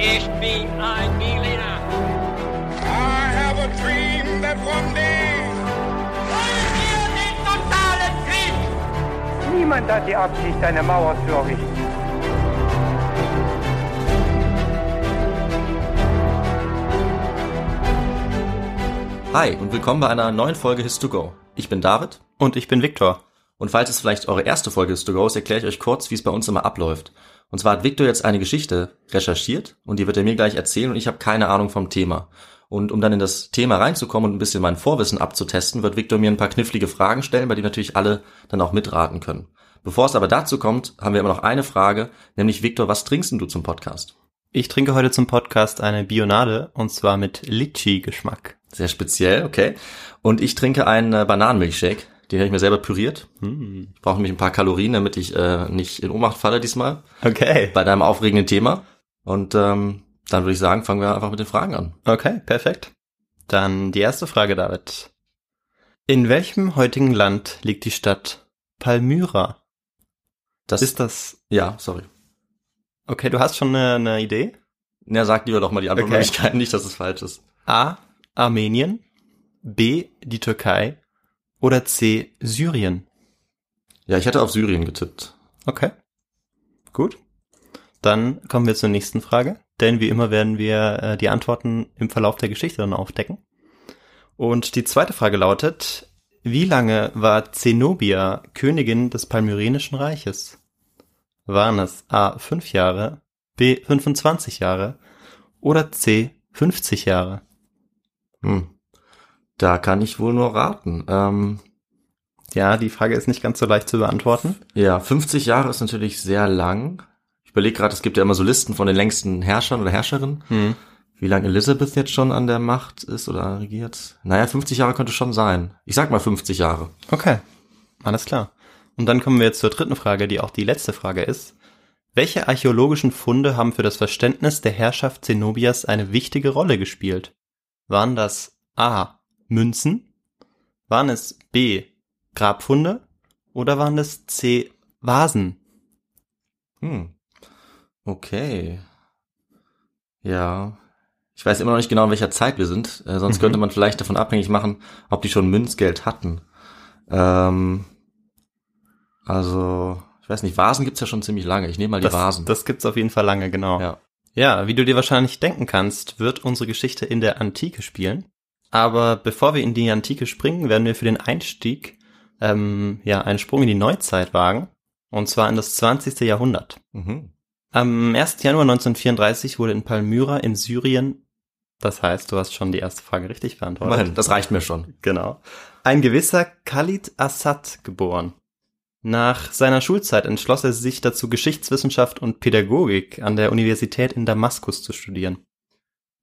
Ich bin ein Berliner. I have a dream that one day. Wollen wir den totalen Krieg? Niemand hat die Absicht, eine Mauer zu errichten. Hi und willkommen bei einer neuen Folge His2Go. Ich bin David Und ich bin Viktor. und falls es vielleicht eure erste Folge His2Go ist, erkläre ich euch kurz, wie es bei uns immer abläuft. Und zwar hat Viktor jetzt eine Geschichte recherchiert und die wird er mir gleich erzählen und ich habe keine Ahnung vom Thema. Und um dann in das Thema reinzukommen und ein bisschen mein Vorwissen abzutesten, wird Viktor mir ein paar knifflige Fragen stellen, bei denen natürlich alle dann auch mitraten können. Bevor es aber dazu kommt, haben wir immer noch eine Frage, nämlich Viktor, was trinkst denn du zum Podcast? Ich trinke heute zum Podcast eine Bionade und zwar mit Litchi-Geschmack. Sehr speziell, okay. Und ich trinke einen äh, Bananenmilchshake. Den habe ich mir selber püriert. Hm. Ich brauche nämlich ein paar Kalorien, damit ich äh, nicht in Ohnmacht falle diesmal Okay. bei deinem aufregenden Thema. Und ähm, dann würde ich sagen, fangen wir einfach mit den Fragen an. Okay, perfekt. Dann die erste Frage, David. In welchem heutigen Land liegt die Stadt Palmyra? Das Ist das... ja, sorry. Okay, du hast schon eine, eine Idee? Ja, sag lieber doch mal die anderen Okay. Nicht, dass es falsch ist. A. Armenien. B. Die Türkei. Oder C. Syrien. Ja, ich hätte auf Syrien getippt. Okay. Gut. Dann kommen wir zur nächsten Frage, denn wie immer werden wir äh, die Antworten im Verlauf der Geschichte dann aufdecken. Und die zweite Frage lautet, wie lange war Zenobia Königin des Palmyrenischen Reiches? Waren es A 5 Jahre, B 25 Jahre oder C 50 Jahre? Hm. Da kann ich wohl nur raten. Ähm, Ja, die Frage ist nicht ganz so leicht zu beantworten. ja, 50 Jahre ist natürlich sehr lang. Ich überlege gerade, es gibt ja immer so Listen von den längsten Herrschern oder Herrscherinnen. Hm. Wie lange Elizabeth jetzt schon an der Macht ist oder regiert? Naja, 50 Jahre könnte schon sein. Ich sag mal 50 Jahre. Okay, alles klar. Und dann kommen wir jetzt zur dritten Frage, die auch die letzte Frage ist. Welche archäologischen Funde haben für das Verständnis der Herrschaft Zenobias eine wichtige Rolle gespielt? Waren das A. Münzen? Waren es B. Grabfunde? Oder waren es C. Vasen? Hm. Okay. Ja. Ich weiß immer noch nicht genau, in welcher Zeit wir sind. Äh, sonst Mhm. könnte man vielleicht davon abhängig machen, ob die schon Münzgeld hatten. Ähm, also, ich weiß nicht, Vasen gibt's ja schon ziemlich lange. Ich nehme mal die Das, Vasen. das gibt's auf jeden Fall lange, genau. ja. Ja, wie du dir wahrscheinlich denken kannst, wird unsere Geschichte in der Antike spielen. Aber bevor wir in die Antike springen, werden wir für den Einstieg ähm, ja einen Sprung in die Neuzeit wagen. Und zwar in das 20. Jahrhundert. Mhm. Am 1. Januar 1934 wurde in Palmyra in Syrien, das heißt, du hast schon die erste Frage richtig beantwortet. Immerhin, das reicht mir schon. Genau. Ein gewisser Khalid Assad geboren. Nach seiner Schulzeit entschloss er sich dazu, Geschichtswissenschaft und Pädagogik an der Universität in Damaskus zu studieren.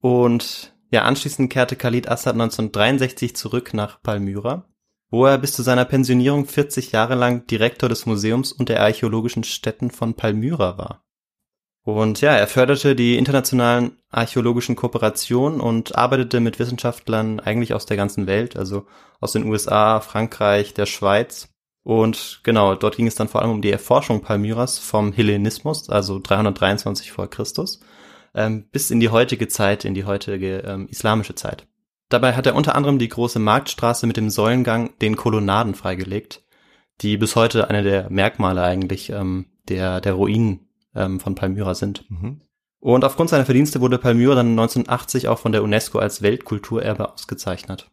Und ja, anschließend kehrte Khalid Assad 1963 zurück nach Palmyra, wo er bis zu seiner Pensionierung 40 Jahre lang Direktor des Museums und der archäologischen Stätten von Palmyra war. Und ja, er förderte die internationalen archäologischen Kooperationen und arbeitete mit Wissenschaftlern eigentlich aus der ganzen Welt, also aus den USA, Frankreich, der Schweiz. Und genau, dort ging es dann vor allem um die Erforschung Palmyras vom Hellenismus, also 323 vor Christus, ähm, bis in die heutige Zeit, in die heutige ähm, islamische Zeit. Dabei hat er unter anderem die große Marktstraße mit dem Säulengang, den Kolonnaden freigelegt, die bis heute eine der Merkmale eigentlich ähm, der, der Ruinen ähm, von Palmyra sind. Mhm. Und aufgrund seiner Verdienste wurde Palmyra dann 1980 auch von der UNESCO als Weltkulturerbe ausgezeichnet.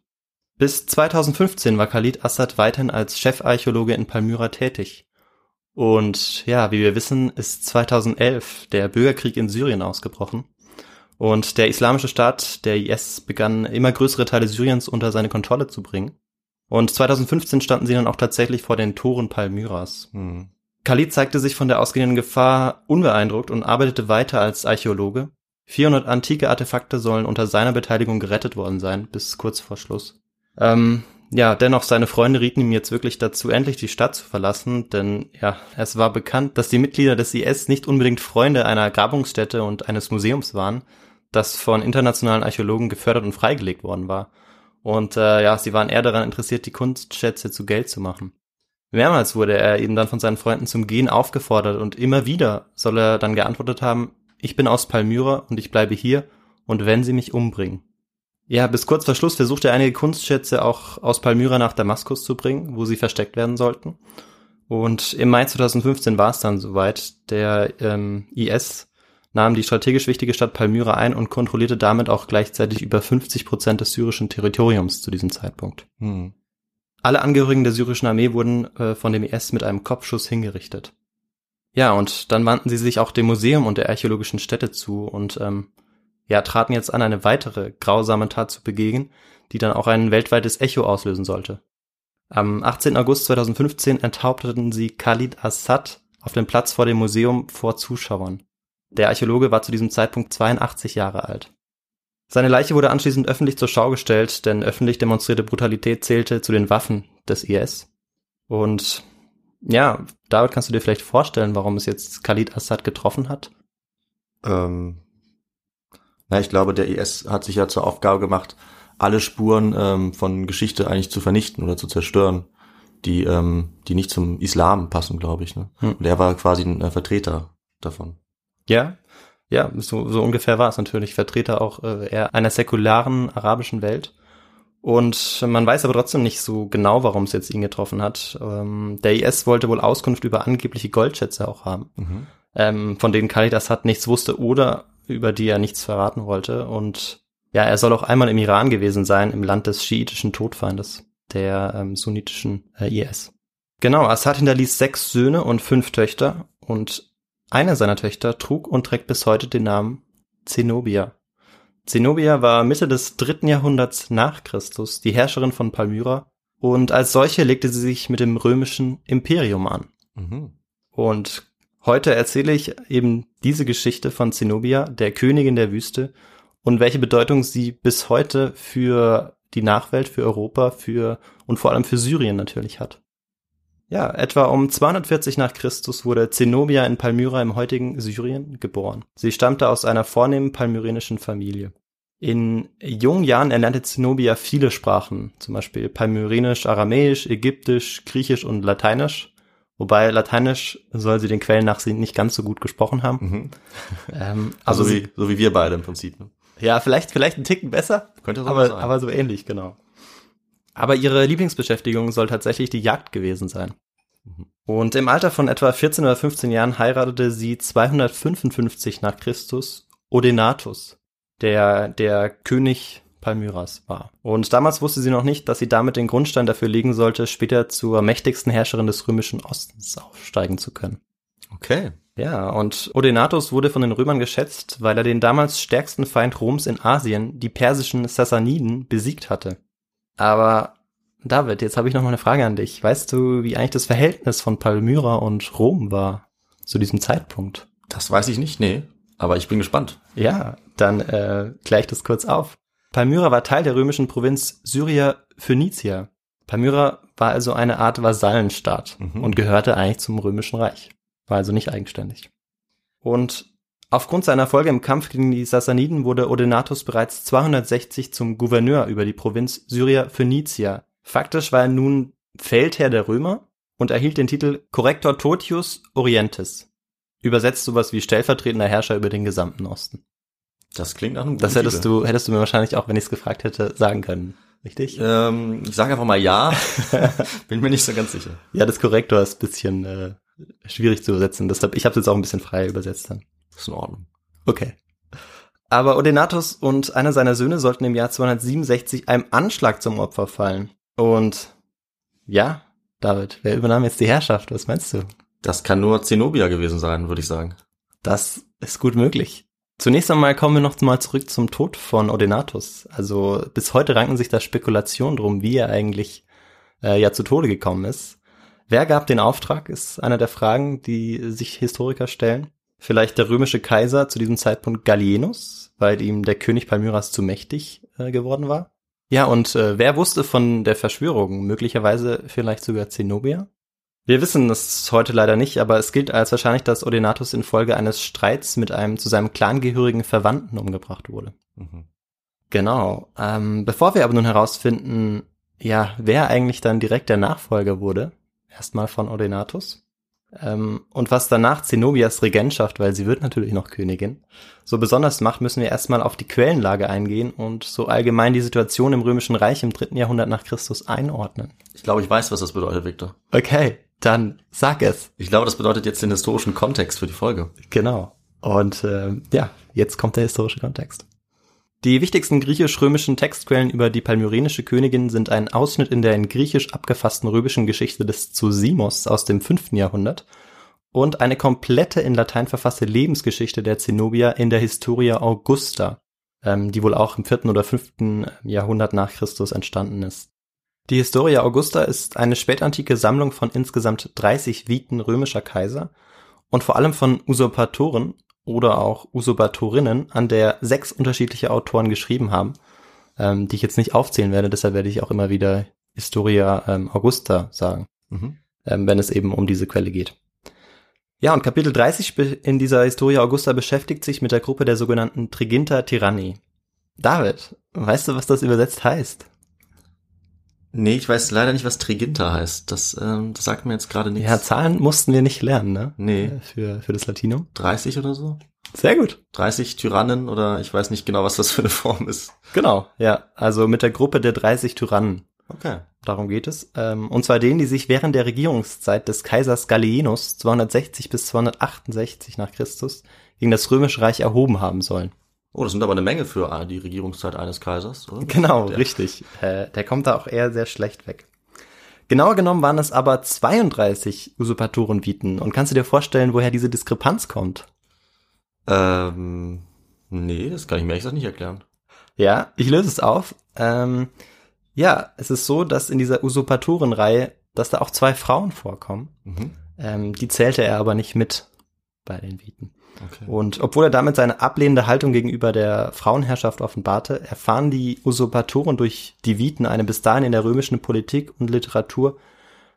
Bis 2015 war Khalid Assad weiterhin als Chefarchäologe in Palmyra tätig. Und ja, wie wir wissen, ist 2011 der Bürgerkrieg in Syrien ausgebrochen. Und der islamische Staat, der IS, begann immer größere Teile Syriens unter seine Kontrolle zu bringen. Und 2015 standen sie dann auch tatsächlich vor den Toren Palmyras. Hm. Khalid zeigte sich von der ausgehenden Gefahr unbeeindruckt und arbeitete weiter als Archäologe. 400 antike Artefakte sollen unter seiner Beteiligung gerettet worden sein, bis kurz vor Schluss. Ähm, ja, dennoch, seine Freunde rieten ihm jetzt wirklich dazu, endlich die Stadt zu verlassen, denn ja, es war bekannt, dass die Mitglieder des IS nicht unbedingt Freunde einer Grabungsstätte und eines Museums waren, das von internationalen Archäologen gefördert und freigelegt worden war. Und äh, ja, sie waren eher daran interessiert, die Kunstschätze zu Geld zu machen. Mehrmals wurde er eben dann von seinen Freunden zum Gehen aufgefordert und immer wieder soll er dann geantwortet haben, ich bin aus Palmyra und ich bleibe hier, und wenn sie mich umbringen. Ja, bis kurz vor Schluss versuchte er einige Kunstschätze auch aus Palmyra nach Damaskus zu bringen, wo sie versteckt werden sollten. Und im Mai 2015 war es dann soweit. Der ähm, IS nahm die strategisch wichtige Stadt Palmyra ein und kontrollierte damit auch gleichzeitig über 50 Prozent des syrischen Territoriums zu diesem Zeitpunkt. Hm. Alle Angehörigen der syrischen Armee wurden äh, von dem IS mit einem Kopfschuss hingerichtet. Ja, und dann wandten sie sich auch dem Museum und der archäologischen Stätte zu und ähm, ja, traten jetzt an, eine weitere grausame Tat zu begehen, die dann auch ein weltweites Echo auslösen sollte. Am 18. August 2015 enthaupteten sie Khalid Assad auf dem Platz vor dem Museum vor Zuschauern. Der Archäologe war zu diesem Zeitpunkt 82 Jahre alt. Seine Leiche wurde anschließend öffentlich zur Schau gestellt, denn öffentlich demonstrierte Brutalität zählte zu den Waffen des IS. Und ja, David, kannst du dir vielleicht vorstellen, warum es jetzt Khalid Assad getroffen hat? Ähm, na, ich glaube, der IS hat sich ja zur Aufgabe gemacht, alle Spuren ähm, von Geschichte eigentlich zu vernichten oder zu zerstören, die, ähm, die nicht zum Islam passen, glaube ich. Ne? Hm. Und er war quasi ein äh, Vertreter davon. Ja, ja, so, so ungefähr war es natürlich. Vertreter auch äh, eher einer säkularen arabischen Welt. Und man weiß aber trotzdem nicht so genau, warum es jetzt ihn getroffen hat. Ähm, der IS wollte wohl Auskunft über angebliche Goldschätze auch haben, Mhm. Ähm, von denen Khalid Assad nichts wusste oder über die er nichts verraten wollte. Und ja, er soll auch einmal im Iran gewesen sein, im Land des schiitischen Todfeindes, der ähm, sunnitischen äh, IS. Genau, Assad hinterließ sechs Söhne und fünf Töchter und eine seiner Töchter trug und trägt bis heute den Namen Zenobia. Zenobia war Mitte des dritten Jahrhunderts nach Christus die Herrscherin von Palmyra und als solche legte sie sich mit dem römischen Imperium an. Mhm. Und heute erzähle ich eben diese Geschichte von Zenobia, der Königin der Wüste, und welche Bedeutung sie bis heute für die Nachwelt, für Europa, für und vor allem für Syrien natürlich hat. Ja, etwa um 240 nach Christus wurde Zenobia in Palmyra im heutigen Syrien geboren. Sie stammte aus einer vornehmen palmyrenischen Familie. In jungen Jahren erlernte Zenobia viele Sprachen, zum Beispiel Palmyrenisch, Aramäisch, Ägyptisch, Griechisch und Lateinisch. Wobei Lateinisch soll sie den Quellen nach sie nicht ganz so gut gesprochen haben. Mhm. Ähm, Also wie, so wie wir beide im Prinzip. Ne? ja, vielleicht, vielleicht einen Ticken besser, Könnte so aber, sein. aber so ähnlich, genau. Aber ihre Lieblingsbeschäftigung soll tatsächlich die Jagd gewesen sein. Mhm. Und im Alter von etwa 14 oder 15 Jahren heiratete sie 255 nach Christus Odenatus, der der König Palmyras war. Und damals wusste sie noch nicht, dass sie damit den Grundstein dafür legen sollte, später zur mächtigsten Herrscherin des römischen Ostens aufsteigen zu können. okay. Ja, und Odenatus wurde von den Römern geschätzt, weil er den damals stärksten Feind Roms in Asien, die persischen Sassaniden, besiegt hatte. Aber David, jetzt habe ich noch mal eine Frage an dich. Weißt du, wie eigentlich das Verhältnis von Palmyra und Rom war zu diesem Zeitpunkt? Das weiß ich nicht, nee. Aber ich bin gespannt. Ja, dann äh, gleich ich das kurz auf. Palmyra war Teil der römischen Provinz Syria Phönicia. Palmyra war also eine Art Vasallenstaat Mhm. und gehörte eigentlich zum römischen Reich. War also nicht eigenständig. Und aufgrund seiner Erfolge im Kampf gegen die Sassaniden wurde Odenatus bereits 260 zum Gouverneur über die Provinz Syria Phönicia. Faktisch war er nun Feldherr der Römer und erhielt den Titel Corrector Totius Orientis. Übersetzt sowas wie stellvertretender Herrscher über den gesamten Osten. Das klingt nach einem guten Das hättest Titel. du, hättest du mir wahrscheinlich auch, wenn ich es gefragt hätte, sagen können. Richtig? Ähm, ich sage einfach mal ja. bin mir nicht so ganz sicher. Ja, das Korrektor ist ein bisschen äh, schwierig zu übersetzen. Deshalb, ich habe jetzt auch ein bisschen frei übersetzt dann. Ist in Ordnung. Okay. Aber Odenatus und einer seiner Söhne sollten im Jahr 267 einem Anschlag zum Opfer fallen. Und ja, David, wer übernahm jetzt die Herrschaft? Was meinst du? Das kann nur Zenobia gewesen sein, würde ich sagen. Das ist gut möglich. Zunächst einmal kommen wir noch mal zurück zum Tod von Odenatus. Also bis heute ranken sich da Spekulationen drum, wie er eigentlich äh, ja zu Tode gekommen ist. Wer gab den Auftrag, ist einer der Fragen, die sich Historiker stellen. Vielleicht der römische Kaiser zu diesem Zeitpunkt Gallienus, weil ihm der König Palmyras zu mächtig äh, geworden war. Ja, und äh, wer wusste von der Verschwörung? Möglicherweise vielleicht sogar Zenobia? Wir wissen es heute leider nicht, aber es gilt als wahrscheinlich, dass Odenatus infolge eines Streits mit einem zu seinem Clan gehörigen Verwandten umgebracht wurde. Mhm. Genau. Ähm, bevor wir aber nun herausfinden, ja, wer eigentlich dann direkt der Nachfolger wurde, erstmal von Odenatus, Ähm, und was danach Zenobias Regentschaft, weil sie wird natürlich noch Königin, so besonders macht, müssen wir erstmal auf die Quellenlage eingehen und so allgemein die Situation im Römischen Reich im dritten Jahrhundert nach Christus einordnen. Ich glaube, ich weiß, was das bedeutet, Victor. Okay, dann sag es. Ich glaube, das bedeutet jetzt den historischen Kontext für die Folge. Genau. Und äh, ja, jetzt kommt der historische Kontext. Die wichtigsten griechisch-römischen Textquellen über die palmyrenische Königin sind ein Ausschnitt in der in griechisch abgefassten römischen Geschichte des Zosimos aus dem 5. Jahrhundert und eine komplette in Latein verfasste Lebensgeschichte der Zenobia in der Historia Augusta, ähm, die wohl auch im 4. oder 5. Jahrhundert nach Christus entstanden ist. Die Historia Augusta ist eine spätantike Sammlung von insgesamt 30 Viten römischer Kaiser und vor allem von Usurpatoren oder auch Usurpatorinnen, an der sechs unterschiedliche Autoren geschrieben haben, ähm, die ich jetzt nicht aufzählen werde, deshalb werde ich auch immer wieder Historia ähm, Augusta sagen, mhm. ähm, wenn es eben um diese Quelle geht. Ja, und Kapitel 30 in dieser Historia Augusta beschäftigt sich mit der Gruppe der sogenannten Triginta Tyranni. David, weißt du, was das übersetzt heißt? Nee, ich weiß leider nicht, was Triginta heißt. Das, ähm, das sagt mir jetzt gerade nichts. Ja, Zahlen mussten wir nicht lernen, ne? Nee. Äh, für, für das Latinum. 30 oder so? Sehr gut. 30 Tyrannen oder ich weiß nicht genau, was das für eine Form ist. Genau, ja. Also mit der Gruppe der 30 Tyrannen. Okay. Darum geht es. Ähm, und zwar denen, die sich während der Regierungszeit des Kaisers Gallienus 260 bis 268 nach Christus gegen das Römische Reich erhoben haben sollen. Oh, das sind aber eine Menge für die Regierungszeit eines Kaisers, oder? Genau, der. richtig. Äh, der kommt da auch eher sehr schlecht weg. Genauer genommen waren es aber 32 Usurpatorenviten. Und kannst du dir vorstellen, woher diese Diskrepanz kommt? Ähm, nee, das kann ich mir echt nicht erklären. Ja, ich löse es auf. Ähm, ja, es ist so, dass in dieser Usurpatorenreihe, dass da auch zwei Frauen vorkommen. Mhm. Ähm, die zählte er aber nicht mit bei den Viten. Okay. Und obwohl er damit seine ablehnende Haltung gegenüber der Frauenherrschaft offenbarte, erfahren die Usurpatoren durch die Viten eine bis dahin in der römischen Politik und Literatur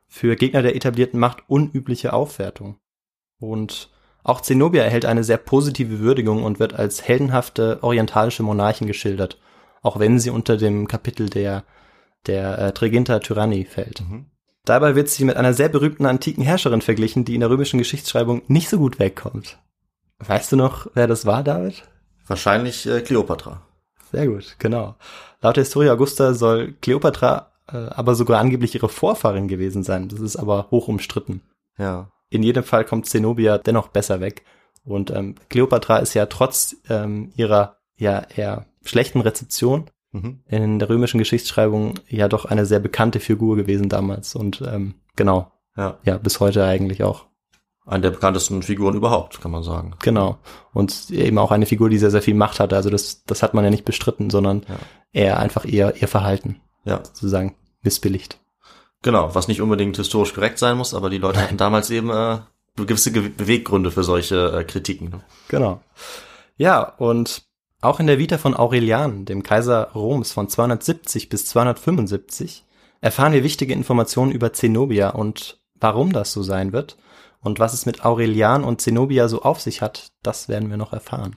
für Gegner der etablierten Macht unübliche Aufwertung. Und auch Zenobia erhält eine sehr positive Würdigung und wird als heldenhafte orientalische Monarchin geschildert, auch wenn sie unter dem Kapitel der, der äh, Triginta Tyranni fällt. Mhm. Dabei wird sie mit einer sehr berühmten antiken Herrscherin verglichen, die in der römischen Geschichtsschreibung nicht so gut wegkommt. Weißt du noch, wer das war, David? Wahrscheinlich äh, Kleopatra. Sehr gut, genau. Laut der Historia Augusta soll Kleopatra äh, aber sogar angeblich ihre Vorfahrin gewesen sein. Das ist aber hoch umstritten. Ja. In jedem Fall kommt Zenobia dennoch besser weg. Und ähm, Kleopatra ist ja trotz ähm, ihrer ja eher schlechten Rezeption mhm. in der römischen Geschichtsschreibung ja doch eine sehr bekannte Figur gewesen damals. Und ähm, genau, ja. ja, bis heute eigentlich auch. Eine der bekanntesten Figuren überhaupt, kann man sagen. Genau. Und eben auch eine Figur, die sehr, sehr viel Macht hatte. Also das, das hat man ja nicht bestritten, sondern ja. eher einfach eher ihr Verhalten. Ja. Sozusagen missbilligt. Genau, was nicht unbedingt historisch korrekt sein muss, aber die Leute hatten damals eben äh, gewisse Ge Beweggründe für solche äh, Kritiken. Ne? Genau. Ja, und auch in der Vita von Aurelian, dem Kaiser Roms von 270 bis 275, erfahren wir wichtige Informationen über Zenobia und warum das so sein wird und was es mit Aurelian und Zenobia so auf sich hat, das werden wir noch erfahren.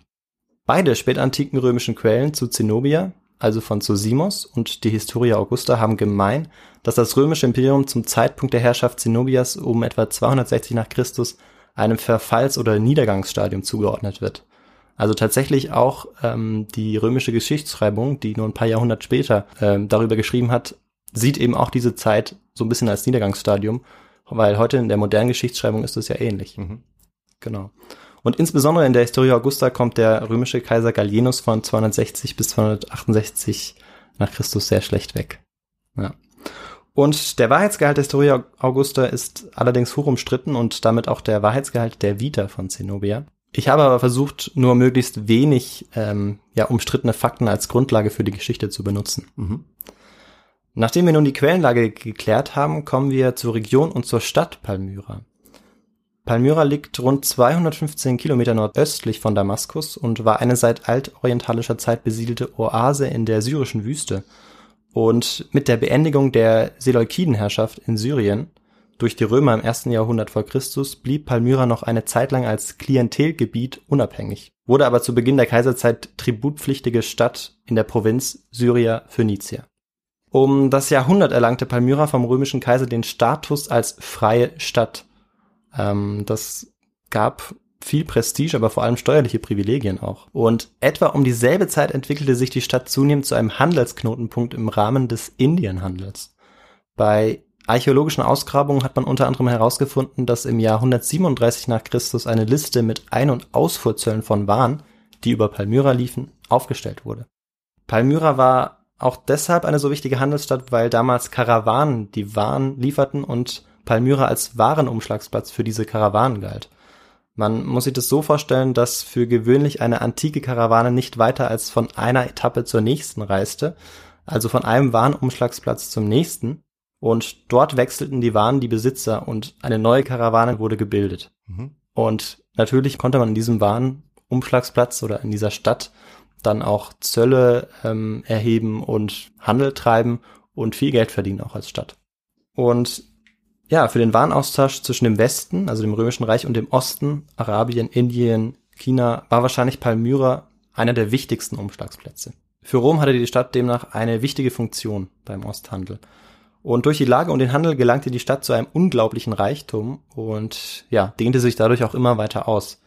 Beide spätantiken römischen Quellen zu Zenobia, also von Zosimos und die Historia Augusta haben gemein, dass das römische Imperium zum Zeitpunkt der Herrschaft Zenobias um etwa 260 nach Christus einem Verfalls- oder Niedergangsstadium zugeordnet wird. Also tatsächlich auch ähm, die römische Geschichtsschreibung, die nur ein paar Jahrhundert später ähm, darüber geschrieben hat, sieht eben auch diese Zeit so ein bisschen als Niedergangsstadium weil heute in der modernen Geschichtsschreibung ist es ja ähnlich. Mhm. Genau. Und insbesondere in der Historia Augusta kommt der römische Kaiser Gallienus von 260 bis 268 nach Christus sehr schlecht weg. Ja. Und der Wahrheitsgehalt der Historia Augusta ist allerdings hoch umstritten und damit auch der Wahrheitsgehalt der Vita von Zenobia. Ich habe aber versucht, nur möglichst wenig ähm, ja, umstrittene Fakten als Grundlage für die Geschichte zu benutzen. Mhm. Nachdem wir nun die Quellenlage geklärt haben, kommen wir zur Region und zur Stadt Palmyra. Palmyra liegt rund 215 Kilometer nordöstlich von Damaskus und war eine seit altorientalischer Zeit besiedelte Oase in der syrischen Wüste. Und mit der Beendigung der Seleukidenherrschaft in Syrien durch die Römer im ersten Jahrhundert vor Christus blieb Palmyra noch eine Zeit lang als Klientelgebiet unabhängig, wurde aber zu Beginn der Kaiserzeit tributpflichtige Stadt in der Provinz Syria Phönicia. Um das Jahrhundert erlangte Palmyra vom römischen Kaiser den Status als freie Stadt. Ähm, das gab viel Prestige, aber vor allem steuerliche Privilegien auch. Und etwa um dieselbe Zeit entwickelte sich die Stadt zunehmend zu einem Handelsknotenpunkt im Rahmen des Indienhandels. Bei archäologischen Ausgrabungen hat man unter anderem herausgefunden, dass im Jahr 137 nach Christus eine Liste mit Ein- und Ausfuhrzöllen von Waren, die über Palmyra liefen, aufgestellt wurde. Palmyra war auch deshalb eine so wichtige Handelsstadt, weil damals Karawanen die Waren lieferten und Palmyra als Warenumschlagsplatz für diese Karawanen galt. Man muss sich das so vorstellen, dass für gewöhnlich eine antike Karawane nicht weiter als von einer Etappe zur nächsten reiste, also von einem Warenumschlagsplatz zum nächsten, und dort wechselten die Waren die Besitzer und eine neue Karawane wurde gebildet. Mhm. Und natürlich konnte man in diesem Warenumschlagsplatz oder in dieser Stadt dann auch Zölle ähm, erheben und Handel treiben und viel Geld verdienen auch als Stadt. Und ja, für den Warenaustausch zwischen dem Westen, also dem Römischen Reich und dem Osten, Arabien, Indien, China, war wahrscheinlich Palmyra einer der wichtigsten Umschlagsplätze. Für Rom hatte die Stadt demnach eine wichtige Funktion beim Osthandel. Und durch die Lage und den Handel gelangte die Stadt zu einem unglaublichen Reichtum und ja, dehnte sich dadurch auch immer weiter aus.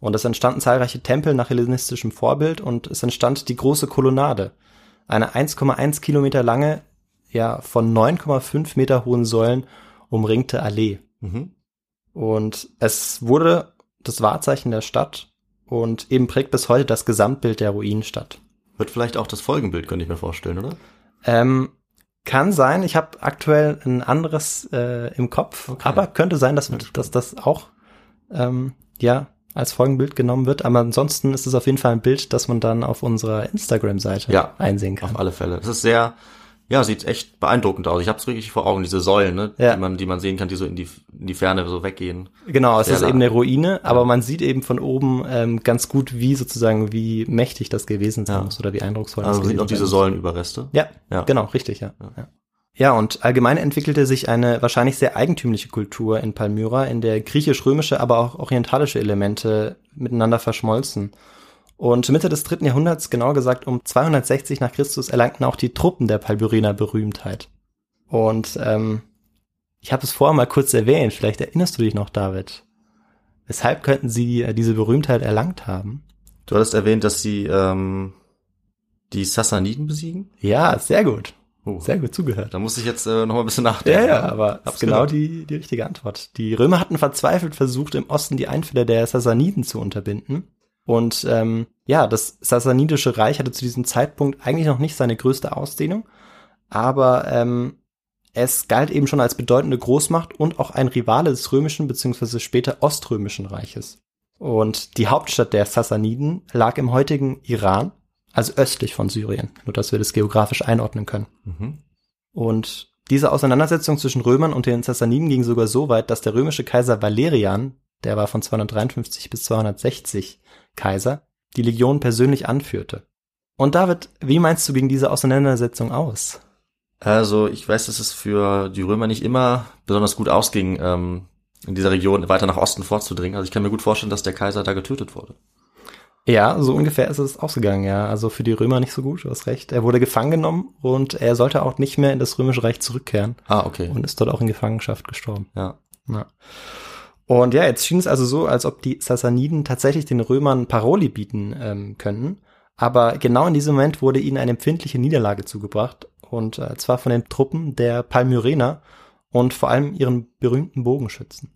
Und es entstanden zahlreiche Tempel nach hellenistischem Vorbild und es entstand die große Kolonnade. Eine 1,1 Kilometer lange, ja, von 9,5 Meter hohen Säulen umringte Allee. Mhm. Und es wurde das Wahrzeichen der Stadt und eben prägt bis heute das Gesamtbild der Ruinenstadt. Wird vielleicht auch das Folgenbild, könnte ich mir vorstellen, oder? Ähm, kann sein, ich habe aktuell ein anderes äh, im Kopf, Okay. aber könnte sein, dass, dass das auch ähm, ja als Folgenbild genommen wird. Aber ansonsten ist es auf jeden Fall ein Bild, das man dann auf unserer Instagram-Seite Ja, einsehen kann. Auf alle Fälle. Es ist sehr, ja, sieht echt beeindruckend aus. Ich habe es wirklich vor Augen, diese Säulen, ne, Ja. die man, die man sehen kann, die so in die, in die Ferne so weggehen. Genau, es Sehr ist lang. eben eine Ruine, aber man sieht eben von oben ähm, ganz gut, wie sozusagen, wie mächtig das gewesen sein Ja. muss oder wie eindrucksvoll Also das man sieht gewesen noch diese. Säulenüberreste. Ja, Ja. genau, richtig, ja. ja. Ja, und allgemein entwickelte sich eine wahrscheinlich sehr eigentümliche Kultur in Palmyra, in der griechisch-römische, aber auch orientalische Elemente miteinander verschmolzen. Und Mitte des dritten Jahrhunderts, genauer gesagt um 260 nach Christus, erlangten auch die Truppen der Palmyriner Berühmtheit. Und ähm, ich habe es vorher mal kurz erwähnt, vielleicht erinnerst du dich noch, David. Weshalb könnten sie äh, diese Berühmtheit erlangt haben? Du hattest erwähnt, dass sie ähm, die Sassaniden besiegen. Ja, sehr gut. Oh, Sehr gut zugehört. Da muss ich jetzt äh, noch mal ein bisschen Ja, nachdenken. ja, aber das Hab's ist genau gehört. die, die richtige Antwort. Die Römer hatten verzweifelt versucht, im Osten die Einfälle der Sassaniden zu unterbinden. Und ähm, ja, das Sassanidische Reich hatte zu diesem Zeitpunkt eigentlich noch nicht seine größte Ausdehnung, aber ähm, es galt eben schon als bedeutende Großmacht und auch ein Rivale des römischen bzw. später oströmischen Reiches. Und die Hauptstadt der Sassaniden lag im heutigen Iran, also östlich von Syrien, nur dass wir das geografisch einordnen können. Mhm. Und diese Auseinandersetzung zwischen Römern und den Sassaniden ging sogar so weit, dass der römische Kaiser Valerian, der war von 253 bis 260 Kaiser, die Legion persönlich anführte. Und David, wie meinst du gegen diese Auseinandersetzung aus? Also ich weiß, dass es für die Römer nicht immer besonders gut ausging, ähm, in dieser Region weiter nach Osten vorzudringen. Also ich kann mir gut vorstellen, dass der Kaiser da getötet wurde. Ja, so ungefähr ist es ausgegangen, ja. Also für die Römer nicht so gut, du hast recht. Er wurde gefangen genommen und er sollte auch nicht mehr in das römische Reich zurückkehren Ah, okay. und ist dort auch in Gefangenschaft gestorben. ja. Ja. Und ja, jetzt schien es also so, als ob die Sassaniden tatsächlich den Römern Paroli bieten ähm, können. Aber genau in diesem Moment wurde ihnen eine empfindliche Niederlage zugebracht. Und äh, zwar von den Truppen der Palmyrener und vor allem ihren berühmten Bogenschützen.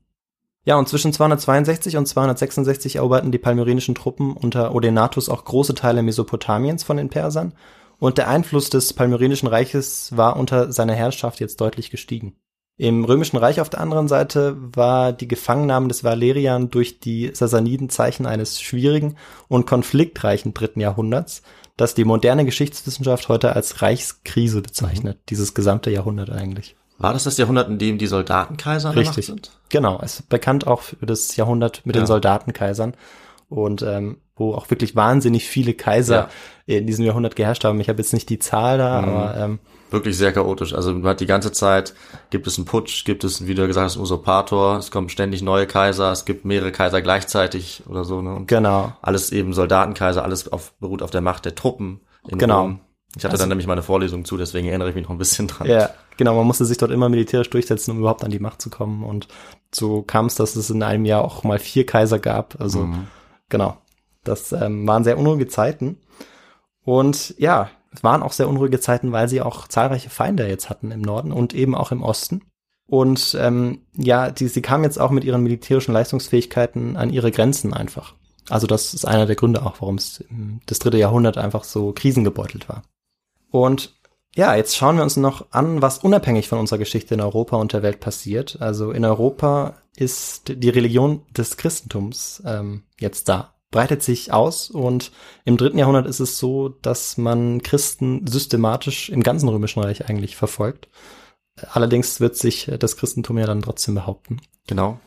Ja, und zwischen 262 und 266 eroberten die palmyrenischen Truppen unter Odenathus auch große Teile Mesopotamiens von den Persern. Und der Einfluss des palmyrenischen Reiches war unter seiner Herrschaft jetzt deutlich gestiegen. Im Römischen Reich auf der anderen Seite war die Gefangennahme des Valerian durch die Sassaniden Zeichen eines schwierigen und konfliktreichen dritten Jahrhunderts, das die moderne Geschichtswissenschaft heute als Reichskrise bezeichnet, dieses gesamte Jahrhundert eigentlich. War das das Jahrhundert, in dem die Soldatenkaiser Richtig. sind? Genau, es ist bekannt auch für das Jahrhundert mit Ja. den Soldatenkaisern und ähm, wo auch wirklich wahnsinnig viele Kaiser in diesem Jahrhundert geherrscht haben. Ich habe jetzt nicht die Zahl da, Mhm. aber ähm, Wirklich sehr chaotisch. Also man hat die ganze Zeit, gibt es einen Putsch, gibt es, wie du gesagt hast, einen Usurpator, es kommen ständig neue Kaiser, es gibt mehrere Kaiser gleichzeitig oder so. Ne? Und genau. alles eben Soldatenkaiser, alles auf, beruht auf der Macht der Truppen Genau. Rom. Ich hatte Also- dann nämlich meine Vorlesung zu, deswegen erinnere ich mich noch ein bisschen dran. Ja, genau, man musste sich dort immer militärisch durchsetzen, um überhaupt an die Macht zu kommen. Und so kam es, dass es in einem Jahr auch mal vier Kaiser gab. Also Mhm. genau, das ähm, waren sehr unruhige Zeiten. Und ja, es waren auch sehr unruhige Zeiten, weil sie auch zahlreiche Feinde jetzt hatten im Norden und eben auch im Osten. Und ähm, ja, die, sie kamen jetzt auch mit ihren militärischen Leistungsfähigkeiten an ihre Grenzen einfach. Also das ist einer der Gründe auch, warum es das dritte Jahrhundert einfach so krisengebeutelt war. Und ja, jetzt schauen wir uns noch an, was unabhängig von unserer Geschichte in Europa und der Welt passiert. Also in Europa ist die Religion des Christentums ähm, jetzt da, breitet sich aus und im dritten Jahrhundert ist es so, dass man Christen systematisch im ganzen Römischen Reich eigentlich verfolgt. Allerdings wird sich das Christentum ja dann trotzdem behaupten. Genau.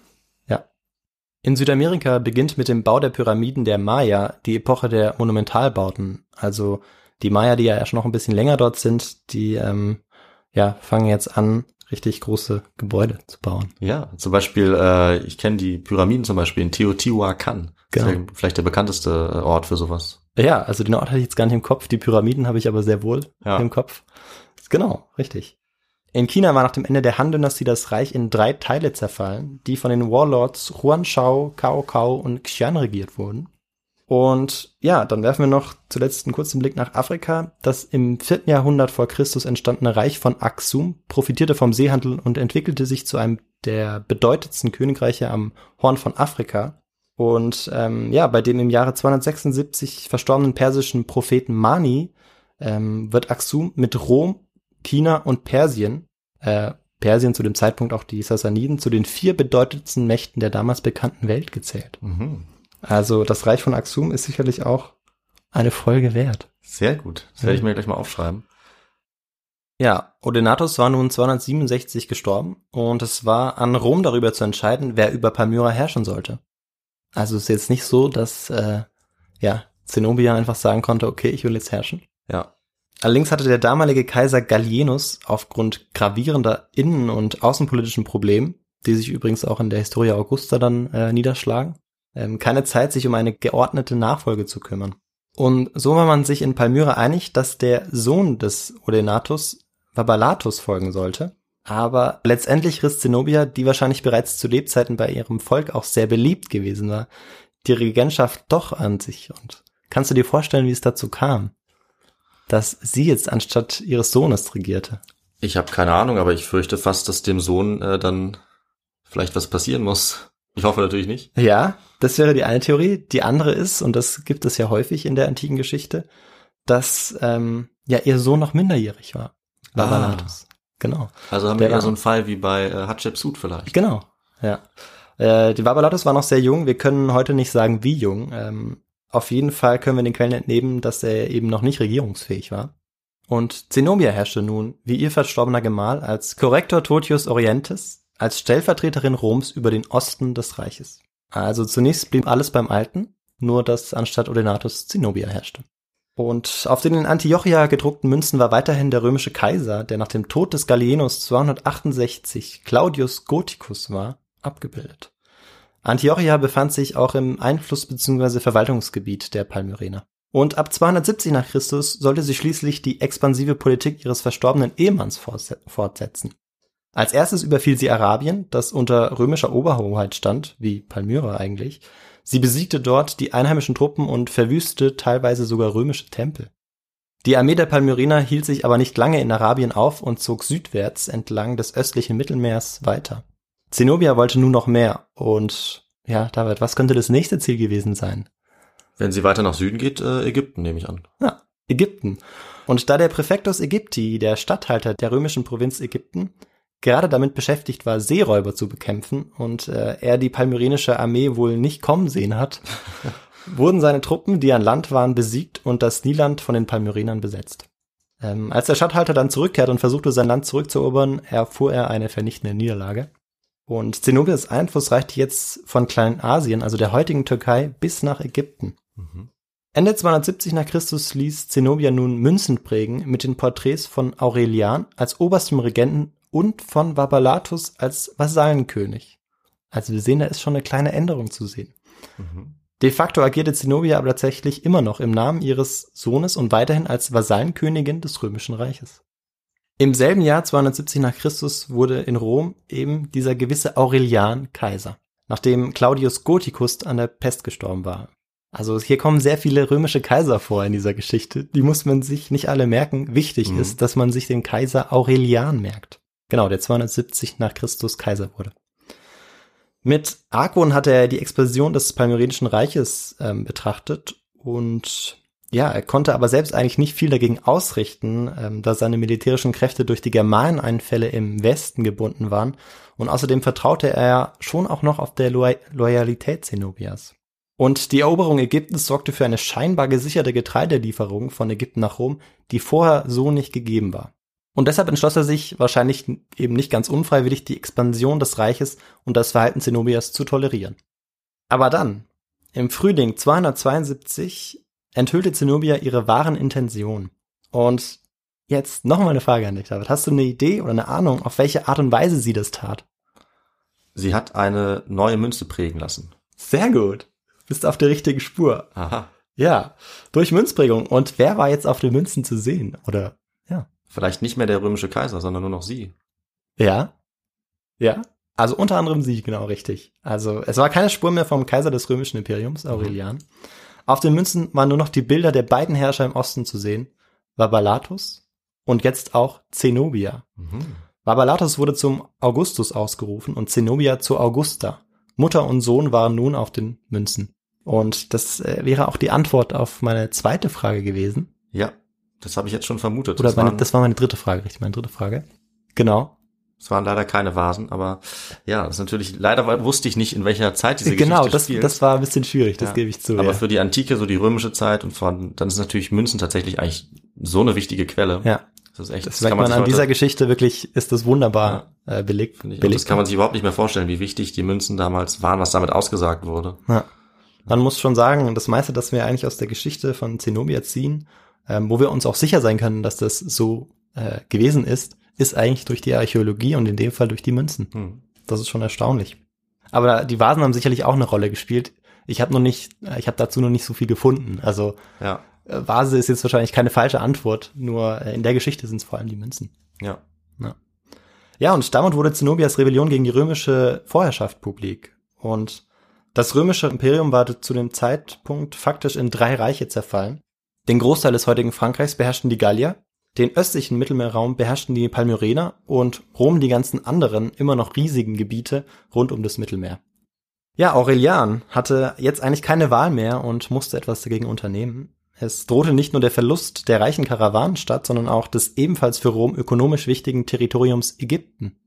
In Südamerika beginnt mit dem Bau der Pyramiden der Maya die Epoche der Monumentalbauten. Also die Maya, die ja schon noch ein bisschen länger dort sind, die ähm, ja, fangen jetzt an, richtig große Gebäude zu bauen. Ja, zum Beispiel, äh, ich kenne die Pyramiden zum Beispiel in Teotihuacan. Das Genau. ist ja vielleicht der bekannteste äh, Ort für sowas. Ja, also den Ort hatte ich jetzt gar nicht im Kopf. Die Pyramiden habe ich aber sehr wohl Ja. im Kopf. Genau, richtig. In China war nach dem Ende der Han-Dynastie das Reich in drei Teile zerfallen, die von den Warlords Huan Shao, Cao Cao und Xian regiert wurden. Und ja, dann werfen wir noch zuletzt einen kurzen Blick nach Afrika. Das im vierten Jahrhundert vor Christus entstandene Reich von Aksum profitierte vom Seehandel und entwickelte sich zu einem der bedeutendsten Königreiche am Horn von Afrika. Und ähm, ja, bei dem im Jahre 276 verstorbenen persischen Propheten Mani ähm, wird Aksum mit Rom, China und Persien, äh, Persien zu dem Zeitpunkt auch die Sassaniden, zu den vier bedeutendsten Mächten der damals bekannten Welt gezählt. Mhm. Also das Reich von Aksum ist sicherlich auch eine Folge wert. Sehr gut. Das werde ich mir gleich mal aufschreiben. Ja, Odenathus war nun 267 gestorben und es war an Rom darüber zu entscheiden, wer über Palmyra herrschen sollte. Also es ist jetzt nicht so, dass äh, ja Zenobia einfach sagen konnte, okay, ich will jetzt herrschen. Ja. Allerdings hatte der damalige Kaiser Gallienus aufgrund gravierender innen- und außenpolitischen Problemen, die sich übrigens auch in der Historia Augusta dann äh, niederschlagen, ähm, keine Zeit, sich um eine geordnete Nachfolge zu kümmern. Und so war man sich in Palmyra einig, dass der Sohn des Odenathus Vabalatus folgen sollte. Aber letztendlich riss Zenobia, die wahrscheinlich bereits zu Lebzeiten bei ihrem Volk auch sehr beliebt gewesen war, die Regentschaft doch an sich. Und kannst du dir vorstellen, wie es dazu kam? dass sie jetzt anstatt ihres Sohnes regierte. Ich habe keine Ahnung, aber ich fürchte fast, dass dem Sohn äh, dann vielleicht was passieren muss. Ich hoffe natürlich nicht. Ja, das wäre die eine Theorie. Die andere ist, und das gibt es ja häufig in der antiken Geschichte, dass ähm, ja ihr Sohn noch minderjährig war. Vavalatus. Genau. Also haben Der wir war- so einen Fall wie bei äh, Hatschepsut vielleicht. Genau. Ja. Äh, die Vavalatus war noch sehr jung. Wir können heute nicht sagen, wie jung. Ähm, auf jeden Fall können wir den Quellen entnehmen, dass er eben noch nicht regierungsfähig war. Und Zenobia herrschte nun, wie ihr verstorbener Gemahl, als Corrector Totius Orientis, als Stellvertreterin Roms über den Osten des Reiches. Also zunächst blieb alles beim Alten, nur dass anstatt Odenatus Zenobia herrschte. Und auf den in Antiochia gedruckten Münzen war weiterhin der römische Kaiser, der nach dem Tod des Gallienus 268 Claudius Gothicus war, abgebildet. Antiochia befand sich auch im Einfluss- bzw. Verwaltungsgebiet der Palmyrener. Und ab 270 nach Christus sollte sie schließlich die expansive Politik ihres verstorbenen Ehemanns fortse- fortsetzen. Als erstes überfiel sie Arabien, das unter römischer Oberhoheit stand, wie Palmyra eigentlich. Sie besiegte dort die einheimischen Truppen und verwüste teilweise sogar römische Tempel. Die Armee der Palmyrener hielt sich aber nicht lange in Arabien auf und zog südwärts entlang des östlichen Mittelmeers weiter. Zenobia wollte nun noch mehr und ja, David, was könnte das nächste Ziel gewesen sein? Wenn sie weiter nach Süden geht, äh, Ägypten nehme ich an. Ja, Ägypten. Und da der Präfectus Ägypti, der Statthalter der römischen Provinz Ägypten, gerade damit beschäftigt war, Seeräuber zu bekämpfen und äh, er die palmyrenische Armee wohl nicht kommen sehen hat, wurden seine Truppen, die an Land waren, besiegt und das Nieland von den Palmyrenern besetzt. Ähm, als der Statthalter dann zurückkehrt und versuchte, sein Land zurückzuerobern, erfuhr er eine vernichtende Niederlage. Und Zenobias Einfluss reichte jetzt von Kleinasien, also der heutigen Türkei, bis nach Ägypten. Ende 270 nach Christus ließ Zenobia nun Münzen prägen mit den Porträts von Aurelian als oberstem Regenten und von Vabalatus als Vasallenkönig. Also wir sehen, da ist schon eine kleine Änderung zu sehen. De facto agierte Zenobia aber tatsächlich immer noch im Namen ihres Sohnes und weiterhin als Vasallenkönigin des Römischen Reiches. Im selben Jahr 270 nach Christus wurde in Rom eben dieser gewisse Aurelian Kaiser, nachdem Claudius Gothicus an der Pest gestorben war. Also hier kommen sehr viele römische Kaiser vor in dieser Geschichte. Die muss man sich nicht alle merken. Wichtig Mhm. ist, dass man sich den Kaiser Aurelian merkt. Genau, der 270 nach Christus Kaiser wurde. Mit Argwohn hat er die Expansion des Palmyrenischen Reiches ähm, betrachtet und ja, er konnte aber selbst eigentlich nicht viel dagegen ausrichten, ähm, da seine militärischen Kräfte durch die Germaneneinfälle im Westen gebunden waren und außerdem vertraute er schon auch noch auf der Lo Loyalität Zenobias. Und die Eroberung Ägyptens sorgte für eine scheinbar gesicherte Getreidelieferung von Ägypten nach Rom, die vorher so nicht gegeben war. Und deshalb entschloss er sich, wahrscheinlich eben nicht ganz unfreiwillig, die Expansion des Reiches und das Verhalten Zenobias zu tolerieren. Aber dann, im Frühling 272, enthüllte Zenobia ihre wahren Intentionen. Und jetzt nochmal eine Frage an dich, David. Hast du eine Idee oder eine Ahnung, auf welche Art und Weise sie das tat? Sie hat eine neue Münze prägen lassen. Sehr gut. Bist auf der richtigen Spur. Aha. Ja, durch Münzprägung. Und wer war jetzt auf den Münzen zu sehen? Oder. Vielleicht nicht mehr der römische Kaiser, sondern nur noch sie. Ja. Ja. Also unter anderem sie, genau richtig. Also es war keine Spur mehr vom Kaiser des römischen Imperiums, Aurelian. Auf den Münzen waren nur noch die Bilder der beiden Herrscher im Osten zu sehen. Vaballatus und jetzt auch Zenobia. Mhm. Vaballatus wurde zum Augustus ausgerufen und Zenobia zur Augusta. Mutter und Sohn waren nun auf den Münzen. Und das äh, wäre auch die Antwort auf meine zweite Frage gewesen. Ja, das habe ich jetzt schon vermutet. Oder das, meine, waren, das war meine dritte Frage, richtig, meine dritte Frage. Genau. das waren leider keine Vasen, aber ja, das ist natürlich, leider wusste ich nicht, in welcher Zeit diese genau, Geschichte das, spielt. das war ein bisschen schwierig, das Ja. gebe ich zu. aber ja. für die Antike, so die römische Zeit und von, dann ist natürlich Münzen tatsächlich eigentlich so eine wichtige Quelle. ja, Das ist echt, das merkt man sich an heute- dieser Geschichte wirklich, ist das wunderbar äh, belegt. finde ich, belegt. das kann man sich überhaupt nicht mehr vorstellen, wie wichtig die Münzen damals waren, was damit ausgesagt wurde. Ja. Man muss schon sagen, das meiste, das wir eigentlich aus der Geschichte von Zenobia ziehen, ähm, wo wir uns auch sicher sein können, dass das so äh, gewesen ist, ist eigentlich durch die Archäologie und in dem Fall durch die Münzen. Hm. Das ist schon erstaunlich. Aber die Vasen haben sicherlich auch eine Rolle gespielt. Ich habe noch nicht, äh, ich habe dazu noch nicht so viel gefunden. Also Ja, äh, Vase ist jetzt wahrscheinlich keine falsche Antwort, nur äh, in der Geschichte sind es vor allem die Münzen. ja. Ja, und damit wurde Zenobias Rebellion gegen die römische Vorherrschaft publik. Und das römische Imperium war zu dem Zeitpunkt faktisch in drei Reiche zerfallen. Den Großteil des heutigen Frankreichs beherrschten die Gallier, den östlichen Mittelmeerraum beherrschten die Palmyrener und Rom die ganzen anderen, immer noch riesigen Gebiete rund um das Mittelmeer. Ja, Aurelian hatte jetzt eigentlich keine Wahl mehr und musste etwas dagegen unternehmen. Es drohte nicht nur der Verlust der reichen Karawanenstadt, sondern auch des ebenfalls für Rom ökonomisch wichtigen Territoriums Ägypten.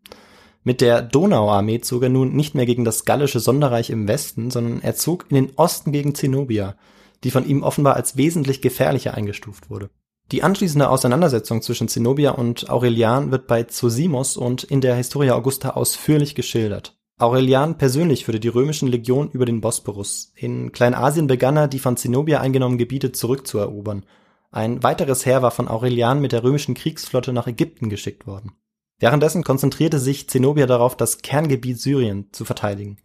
Mit der Donauarmee zog er nun nicht mehr gegen das gallische Sonderreich im Westen, sondern er zog in den Osten gegen Zenobia, die von ihm offenbar als wesentlich gefährlicher eingestuft wurde. Die anschließende Auseinandersetzung zwischen Zenobia und Aurelian wird bei Zosimos und in der Historia Augusta ausführlich geschildert. Aurelian persönlich führte die römischen Legionen über den Bosporus. In Kleinasien begann er, die von Zenobia eingenommenen Gebiete zurückzuerobern. Ein weiteres Heer war von Aurelian mit der römischen Kriegsflotte nach Ägypten geschickt worden. Währenddessen konzentrierte sich Zenobia darauf, das Kerngebiet Syrien zu verteidigen.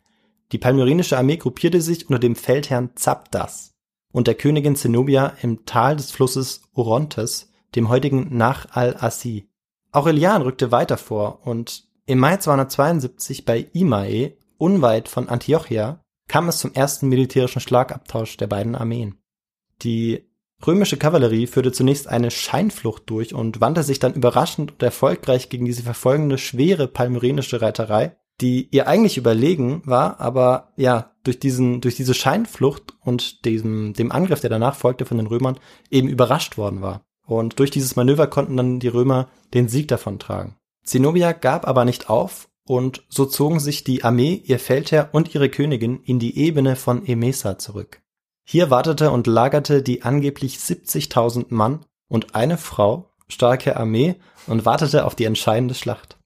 Die palmyrenische Armee gruppierte sich unter dem Feldherrn Zabdas und der Königin Zenobia im Tal des Flusses Orontes, dem heutigen Nach al-Assi. Aurelian rückte weiter vor und im Mai 272 bei Imae, unweit von Antiochia, kam es zum ersten militärischen Schlagabtausch der beiden Armeen. Die römische Kavallerie führte zunächst eine Scheinflucht durch und wandte sich dann überraschend und erfolgreich gegen diese verfolgende schwere palmyrenische Reiterei, die ihr eigentlich überlegen war, aber ja, durch diesen, durch diese Scheinflucht und diesem, dem Angriff, der danach folgte von den Römern, eben überrascht worden war. Und durch dieses Manöver konnten dann die Römer den Sieg davontragen. Zenobia gab aber nicht auf und so zogen sich die Armee, ihr Feldherr und ihre Königin in die Ebene von Emesa zurück. Hier wartete und lagerte die angeblich 70.000 Mann und eine Frau starke Armee und wartete auf die entscheidende Schlacht.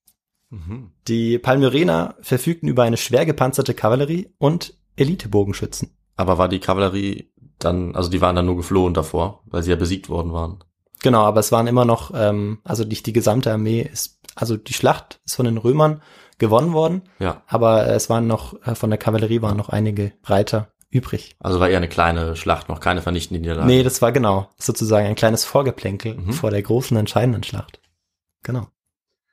Mhm. Die Palmyrener verfügten über eine schwer gepanzerte Kavallerie und Elitebogenschützen. Aber war die Kavallerie dann, also die waren dann nur geflohen davor, weil sie ja besiegt worden waren. Genau, aber es waren immer noch, ähm, also nicht die gesamte Armee ist, also die Schlacht ist von den Römern gewonnen worden, Ja. aber es waren noch, äh, von der Kavallerie waren noch einige Reiter übrig. Also war eher eine kleine Schlacht, noch keine vernichtende Niederlage. Nee, das war genau sozusagen ein kleines Vorgeplänkel Mhm. vor der großen entscheidenden Schlacht. Genau.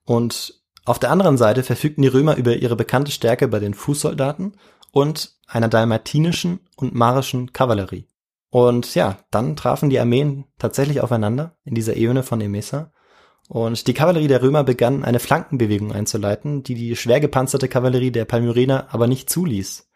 Und auf der anderen Seite verfügten die Römer über ihre bekannte Stärke bei den Fußsoldaten und einer dalmatinischen und marischen Kavallerie. Und ja, dann trafen die Armeen tatsächlich aufeinander in dieser Ebene von Emesa. Und die Kavallerie der Römer begann eine Flankenbewegung einzuleiten, die die schwer gepanzerte Kavallerie der Palmyriner aber nicht zuließ.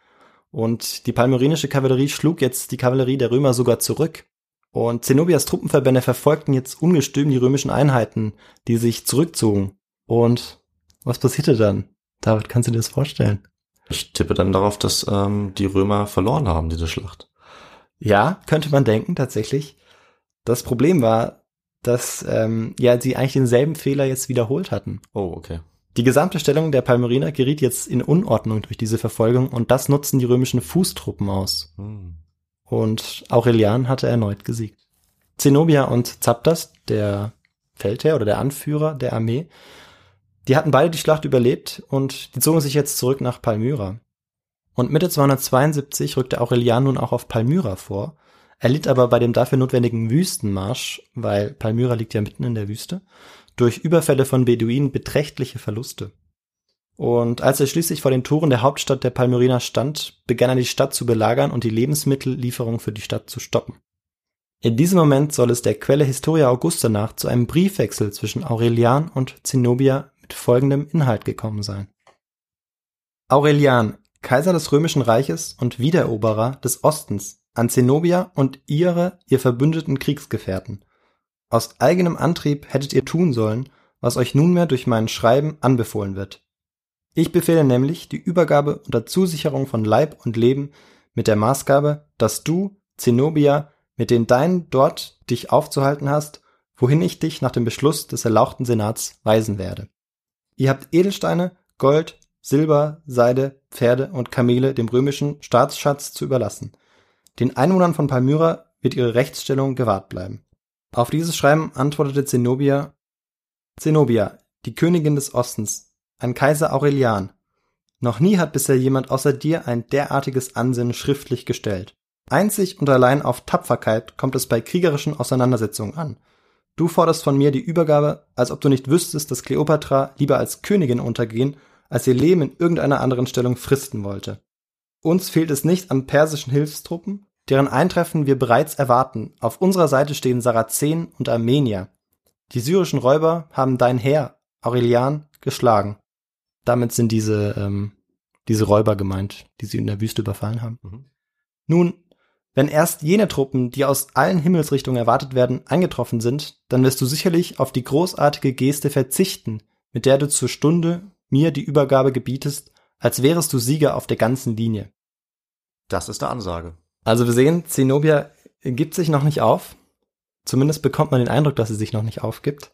Und die palmyrinische Kavallerie schlug jetzt die Kavallerie der Römer sogar zurück. Und Zenobias Truppenverbände verfolgten jetzt ungestüm die römischen Einheiten, die sich zurückzogen. Und was passierte dann? David, kannst du dir das vorstellen? Ich tippe dann darauf, dass ähm, die Römer verloren haben, diese Schlacht. Ja, könnte man denken, tatsächlich. Das Problem war, dass ähm, ja sie eigentlich denselben Fehler jetzt wiederholt hatten. Oh, okay. Die gesamte Stellung der Palmyriner geriet jetzt in Unordnung durch diese Verfolgung und das nutzten die römischen Fußtruppen aus. Hm. Und Aurelian hatte erneut gesiegt. Zenobia und Zapdas, der Feldherr oder der Anführer der Armee, die hatten beide die Schlacht überlebt und die zogen sich jetzt zurück nach Palmyra. Und Mitte 272 rückte Aurelian nun auch auf Palmyra vor, erlitt aber bei dem dafür notwendigen Wüstenmarsch, weil Palmyra liegt ja mitten in der Wüste, durch Überfälle von Beduinen beträchtliche Verluste. Und als er schließlich vor den Toren der Hauptstadt der Palmyriner stand, begann er die Stadt zu belagern und die Lebensmittellieferung für die Stadt zu stoppen. In diesem Moment soll es der Quelle Historia Augusta nach zu einem Briefwechsel zwischen Aurelian und Zenobia mit folgendem Inhalt gekommen sein. Aurelian, Kaiser des Römischen Reiches und Wiedereroberer des Ostens, an Zenobia und ihre, ihr verbündeten Kriegsgefährten. Aus eigenem Antrieb hättet ihr tun sollen, was euch nunmehr durch mein Schreiben anbefohlen wird. Ich befehle nämlich die Übergabe unter Zusicherung von Leib und Leben mit der Maßgabe, dass du, Zenobia, mit den deinen dort dich aufzuhalten hast, wohin ich dich nach dem Beschluss des erlauchten Senats weisen werde. Ihr habt Edelsteine, Gold, Silber, Seide, Pferde und Kamele dem römischen Staatsschatz zu überlassen. Den Einwohnern von Palmyra wird ihre Rechtsstellung gewahrt bleiben. Auf dieses Schreiben antwortete Zenobia, Zenobia, die Königin des Ostens, ein Kaiser Aurelian. Noch nie hat bisher jemand außer dir ein derartiges Ansinnen schriftlich gestellt. Einzig und allein auf Tapferkeit kommt es bei kriegerischen Auseinandersetzungen an. Du forderst von mir die Übergabe, als ob du nicht wüsstest, dass Kleopatra lieber als Königin untergehen, als ihr Leben in irgendeiner anderen Stellung fristen wollte. Uns fehlt es nicht an persischen Hilfstruppen, deren Eintreffen wir bereits erwarten. Auf unserer Seite stehen Sarazenen und Armenier. Die syrischen Räuber haben dein Heer, Aurelian, geschlagen. Damit sind diese, ähm, diese Räuber gemeint, die sie in der Wüste überfallen haben. Mhm. Nun, wenn erst jene Truppen, die aus allen Himmelsrichtungen erwartet werden, eingetroffen sind, dann wirst du sicherlich auf die großartige Geste verzichten, mit der du zur Stunde mir die Übergabe gebietest, als wärest du Sieger auf der ganzen Linie. Das ist der Ansage. Also wir sehen, Zenobia gibt sich noch nicht auf. Zumindest bekommt man den Eindruck, dass sie sich noch nicht aufgibt.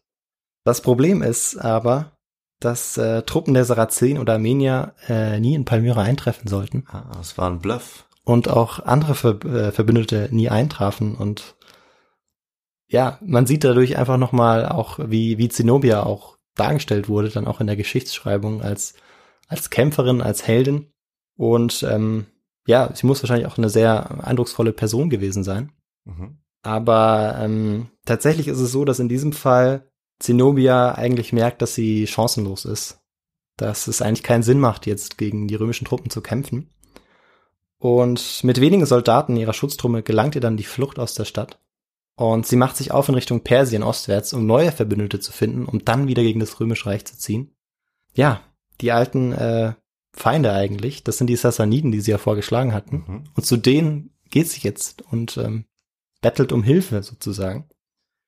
Das Problem ist aber, dass äh, Truppen der Sarazenen oder Armenier äh, nie in Palmyra eintreffen sollten Ah, es war ein Bluff. Und auch andere äh, Verbündete nie eintrafen und ja, man sieht dadurch einfach nochmal auch, wie, wie Zenobia auch dargestellt wurde, dann auch in der Geschichtsschreibung als, als Kämpferin, als Heldin und ähm, ja, sie muss wahrscheinlich auch eine sehr eindrucksvolle Person gewesen sein. Mhm. Aber ähm, tatsächlich ist es so, dass in diesem Fall Zenobia eigentlich merkt, dass sie chancenlos ist. Dass es eigentlich keinen Sinn macht, jetzt gegen die römischen Truppen zu kämpfen. Und mit wenigen Soldaten ihrer Schutztruppe gelangt ihr dann die Flucht aus der Stadt. Und sie macht sich auf in Richtung Persien ostwärts, um neue Verbündete zu finden, um dann wieder gegen das Römische Reich zu ziehen. Ja, die alten äh, Feinde eigentlich, das sind die Sassaniden, die sie ja vorgeschlagen hatten. Mhm. Und zu denen geht sie jetzt und ähm, bettelt um Hilfe sozusagen.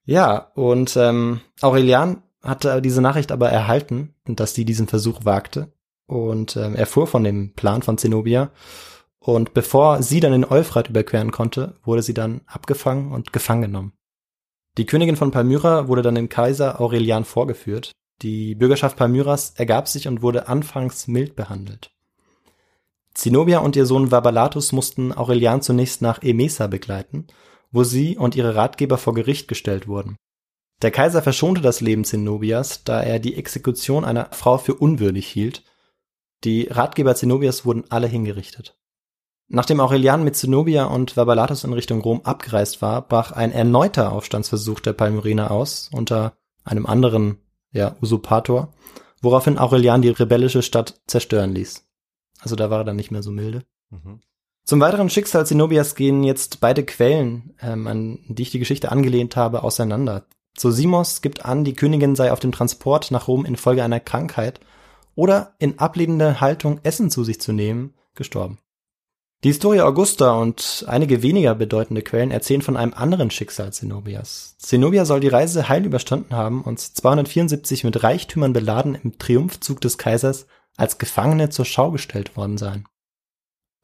Ja, und ähm, Aurelian hatte diese Nachricht aber erhalten, dass sie diesen Versuch wagte und ähm, erfuhr von dem Plan von Zenobia. Und bevor sie dann den Euphrat überqueren konnte, wurde sie dann abgefangen und gefangen genommen. Die Königin von Palmyra wurde dann dem Kaiser Aurelian vorgeführt. Die Bürgerschaft Palmyras ergab sich und wurde anfangs mild behandelt. Zenobia und ihr Sohn Vabalatus mussten Aurelian zunächst nach Emesa begleiten, wo sie und ihre Ratgeber vor Gericht gestellt wurden. Der Kaiser verschonte das Leben Zenobias, da er die Exekution einer Frau für unwürdig hielt. Die Ratgeber Zenobias wurden alle hingerichtet. Nachdem Aurelian mit Zenobia und Vaballatus in Richtung Rom abgereist war, brach ein erneuter Aufstandsversuch der Palmyriner aus, unter einem anderen ja, Usurpator, woraufhin Aurelian die rebellische Stadt zerstören ließ. Also da war er dann nicht mehr so milde. Mhm. Zum weiteren Schicksal Zenobias gehen jetzt beide Quellen, ähm, an die ich die Geschichte angelehnt habe, auseinander. Sosimos gibt an, die Königin sei auf dem Transport nach Rom infolge einer Krankheit oder in ablehnender Haltung Essen zu sich zu nehmen, gestorben. Die Historia Augusta und einige weniger bedeutende Quellen erzählen von einem anderen Schicksal Zenobias. Zenobia soll die Reise heil überstanden haben und 274 mit Reichtümern beladen im Triumphzug des Kaisers als Gefangene zur Schau gestellt worden sein.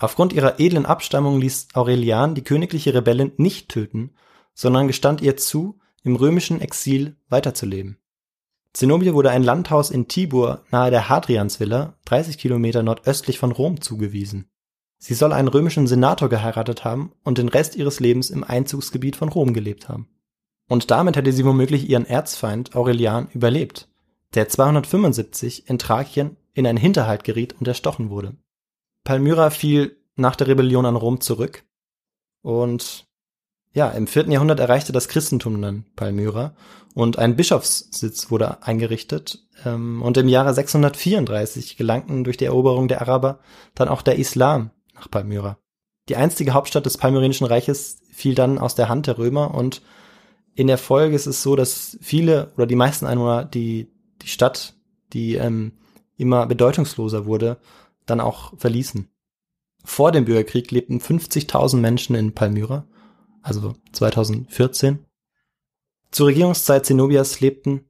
Aufgrund ihrer edlen Abstammung ließ Aurelian die königliche Rebellin nicht töten, sondern gestand ihr zu, im römischen Exil weiterzuleben. Zenobia wurde ein Landhaus in Tibur nahe der Hadriansvilla, 30 Kilometer nordöstlich von Rom, zugewiesen. Sie soll einen römischen Senator geheiratet haben und den Rest ihres Lebens im Einzugsgebiet von Rom gelebt haben. Und damit hätte sie womöglich ihren Erzfeind Aurelian überlebt, der 275 in Thrakien in einen Hinterhalt geriet und erstochen wurde. Palmyra fiel nach der Rebellion an Rom zurück und ja, im vierten Jahrhundert erreichte das Christentum dann Palmyra und ein Bischofssitz wurde eingerichtet. Ähm, und im Jahre 634 gelangten durch die Eroberung der Araber dann auch der Islam nach Palmyra. Die einstige Hauptstadt des Palmyrenischen Reiches fiel dann aus der Hand der Römer und in der Folge ist es so, dass viele oder die meisten Einwohner die, die Stadt, die ähm, immer bedeutungsloser wurde, dann auch verließen. Vor dem Bürgerkrieg lebten 50.000 Menschen in Palmyra, also 2014. Zur Regierungszeit Zenobias lebten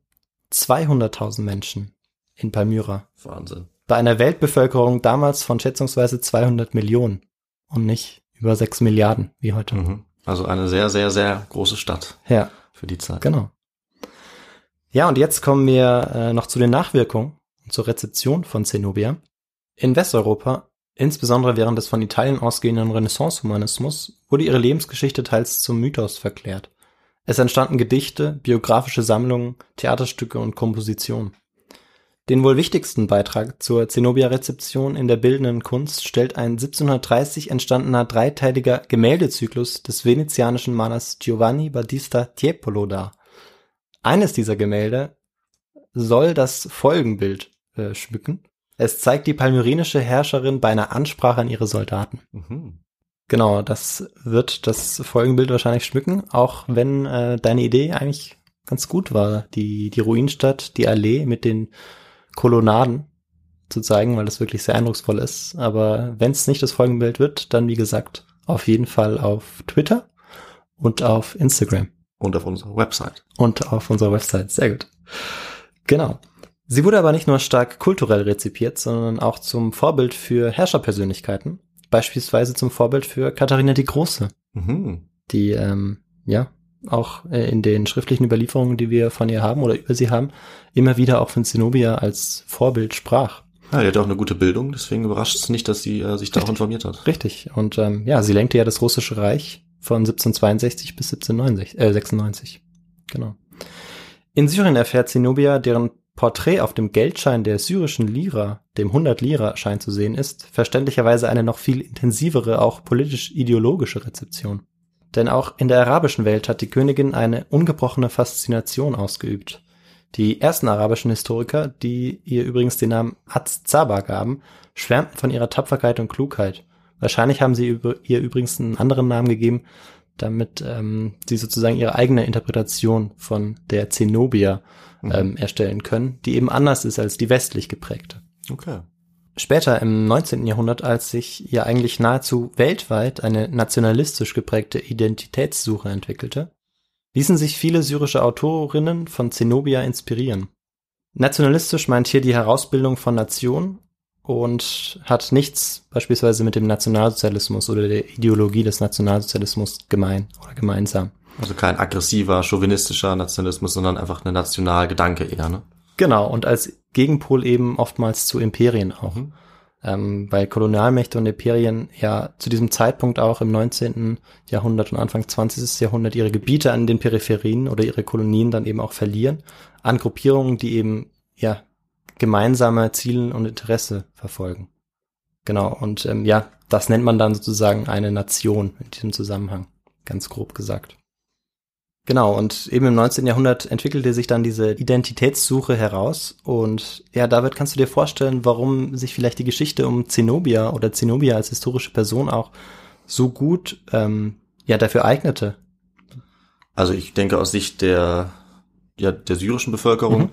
200.000 Menschen in Palmyra. Wahnsinn. Bei einer Weltbevölkerung damals von schätzungsweise 200 Millionen und nicht über 6 Milliarden wie heute. Mhm. Also eine sehr, sehr, sehr große Stadt. Ja. Für die Zeit. Genau. Ja, und jetzt kommen wir äh, noch zu den Nachwirkungen und zur Rezeption von Zenobia. In Westeuropa, insbesondere während des von Italien ausgehenden Renaissance-Humanismus, wurde ihre Lebensgeschichte teils zum Mythos verklärt. Es entstanden Gedichte, biografische Sammlungen, Theaterstücke und Kompositionen. Den wohl wichtigsten Beitrag zur Zenobia-Rezeption in der bildenden Kunst stellt ein 1730 entstandener dreiteiliger Gemäldezyklus des venezianischen Malers Giovanni Battista Tiepolo dar. Eines dieser Gemälde soll das Folgenbild äh, schmücken. Es zeigt die palmyrenische Herrscherin bei einer Ansprache an ihre Soldaten. Mhm. Genau, das wird das Folgenbild wahrscheinlich schmücken, auch wenn äh, deine Idee eigentlich ganz gut war, die, die Ruinenstadt, die Allee mit den Kolonnaden zu zeigen, weil das wirklich sehr eindrucksvoll ist. Aber wenn es nicht das Folgenbild wird, dann wie gesagt auf jeden Fall auf Twitter und auf Instagram. Und auf unserer Website. Und auf unserer Website, sehr gut. Genau. Sie wurde aber nicht nur stark kulturell rezipiert, sondern auch zum Vorbild für Herrscherpersönlichkeiten. Beispielsweise zum Vorbild für Katharina die Große. Mhm. Die, ähm, ja, auch äh, in den schriftlichen Überlieferungen, die wir von ihr haben oder über sie haben, immer wieder auch von Zenobia als Vorbild sprach. Ja, die hat auch eine gute Bildung, deswegen überrascht es nicht, dass sie äh, sich da auch informiert hat. Richtig. Und ähm, ja, sie lenkte ja das russische Reich von 1762 bis 1796, äh, 96. Genau. In Syrien erfährt Zenobia, deren Porträt auf dem Geldschein der syrischen Lira, dem 100 Lira Schein zu sehen ist, verständlicherweise eine noch viel intensivere, auch politisch-ideologische Rezeption. Denn auch in der arabischen Welt hat die Königin eine ungebrochene Faszination ausgeübt. Die ersten arabischen Historiker, die ihr übrigens den Namen Az-Zaba gaben, schwärmten von ihrer Tapferkeit und Klugheit. Wahrscheinlich haben sie ihr übrigens einen anderen Namen gegeben, damit ähm, sie sozusagen ihre eigene Interpretation von der Zenobia mhm. ähm, erstellen können, die eben anders ist als die westlich geprägte. Okay. Später im 19. Jahrhundert, als sich ja eigentlich nahezu weltweit eine nationalistisch geprägte Identitätssuche entwickelte, ließen sich viele syrische Autorinnen von Zenobia inspirieren. Nationalistisch meint hier die Herausbildung von Nationen und hat nichts beispielsweise mit dem Nationalsozialismus oder der Ideologie des Nationalsozialismus gemein oder gemeinsam. Also kein aggressiver, chauvinistischer Nationalismus, sondern einfach ein Nationalgedanke eher, ne? Genau, und als Gegenpol eben oftmals zu Imperien auch. Mhm. Ähm, weil Kolonialmächte und Imperien ja zu diesem Zeitpunkt auch im 19. Jahrhundert und Anfang 20. Jahrhundert ihre Gebiete an den Peripherien oder ihre Kolonien dann eben auch verlieren an Gruppierungen, die eben ja gemeinsame Ziele und Interesse verfolgen. Genau, und ähm, ja, das nennt man dann sozusagen eine Nation in diesem Zusammenhang, ganz grob gesagt. Genau, und eben im 19. Jahrhundert entwickelte sich dann diese Identitätssuche heraus. Und ja, David, kannst du dir vorstellen, warum sich vielleicht die Geschichte um Zenobia oder Zenobia als historische Person auch so gut ähm, ja dafür eignete? Also ich denke aus Sicht der, ja, der syrischen Bevölkerung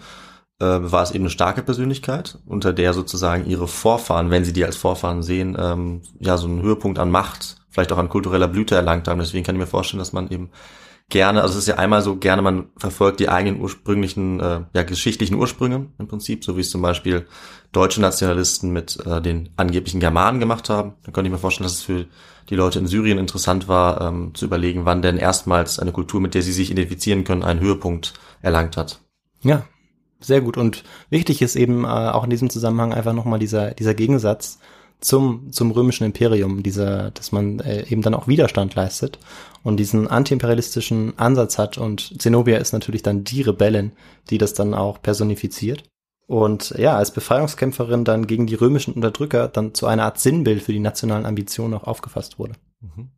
mhm. äh, war es eben eine starke Persönlichkeit, unter der sozusagen ihre Vorfahren, wenn sie die als Vorfahren sehen, ähm, ja so einen Höhepunkt an Macht, vielleicht auch an kultureller Blüte erlangt haben. Deswegen kann ich mir vorstellen, dass man eben gerne, also es ist ja einmal so gerne, man verfolgt die eigenen ursprünglichen, äh, ja, geschichtlichen Ursprünge im Prinzip, so wie es zum Beispiel deutsche Nationalisten mit äh, den angeblichen Germanen gemacht haben. Dann könnte ich mir vorstellen, dass es für die Leute in Syrien interessant war, ähm, zu überlegen, wann denn erstmals eine Kultur, mit der sie sich identifizieren können, einen Höhepunkt erlangt hat. Ja, sehr gut. Und wichtig ist eben äh, auch in diesem Zusammenhang einfach nochmal dieser, dieser Gegensatz zum, zum römischen Imperium, dieser, dass man äh, eben dann auch Widerstand leistet und diesen antiimperialistischen Ansatz hat. Und Zenobia ist natürlich dann die Rebellin, die das dann auch personifiziert. Und ja, als Befreiungskämpferin dann gegen die römischen Unterdrücker dann zu einer Art Sinnbild für die nationalen Ambitionen auch aufgefasst wurde. Mhm.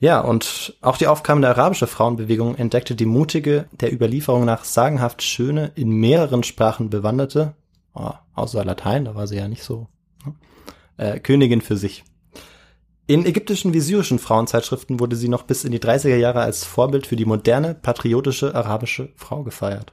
Ja, und auch die aufkommende arabische Frauenbewegung entdeckte die mutige, der Überlieferung nach sagenhaft schöne, in mehreren Sprachen bewanderte, oh, außer Latein, da war sie ja nicht so äh, Königin für sich. In ägyptischen wie syrischen Frauenzeitschriften wurde sie noch bis in die 30er Jahre als Vorbild für die moderne, patriotische arabische Frau gefeiert.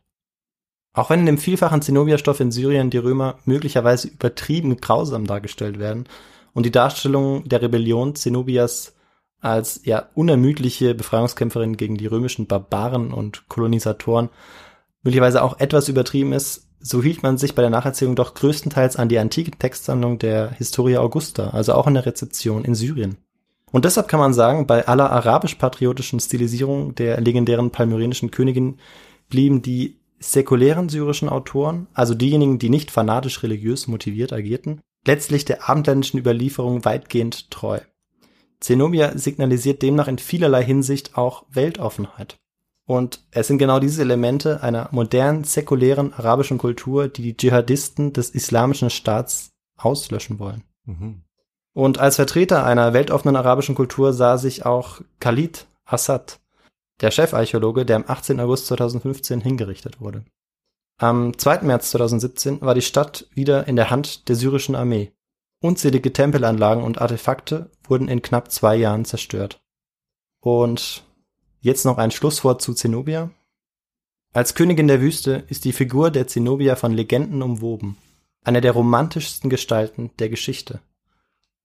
Auch wenn in dem vielfachen Zenobia-Stoff in Syrien die Römer möglicherweise übertrieben grausam dargestellt werden und die Darstellung der Rebellion Zenobias als ja unermüdliche Befreiungskämpferin gegen die römischen Barbaren und Kolonisatoren möglicherweise auch etwas übertrieben ist, so hielt man sich bei der Nacherzählung doch größtenteils an die antike Textsammlung der Historia Augusta, also auch in der Rezeption in Syrien. Und deshalb kann man sagen, bei aller arabisch-patriotischen Stilisierung der legendären palmyrenischen Königin blieben die säkulären syrischen Autoren, also diejenigen, die nicht fanatisch religiös motiviert agierten, letztlich der abendländischen Überlieferung weitgehend treu. Zenobia signalisiert demnach in vielerlei Hinsicht auch Weltoffenheit. Und es sind genau diese Elemente einer modernen, säkulären arabischen Kultur, die die Dschihadisten des islamischen Staats auslöschen wollen. Mhm. Und als Vertreter einer weltoffenen arabischen Kultur sah sich auch Khalid Assad, der Chefarchäologe, der am 18. August 2015 hingerichtet wurde. Am 2. März 2017 war die Stadt wieder in der Hand der syrischen Armee. Unzählige Tempelanlagen und Artefakte wurden in knapp zwei Jahren zerstört. Und Jetzt noch ein Schlusswort zu Zenobia. Als Königin der Wüste ist die Figur der Zenobia von Legenden umwoben, eine der romantischsten Gestalten der Geschichte.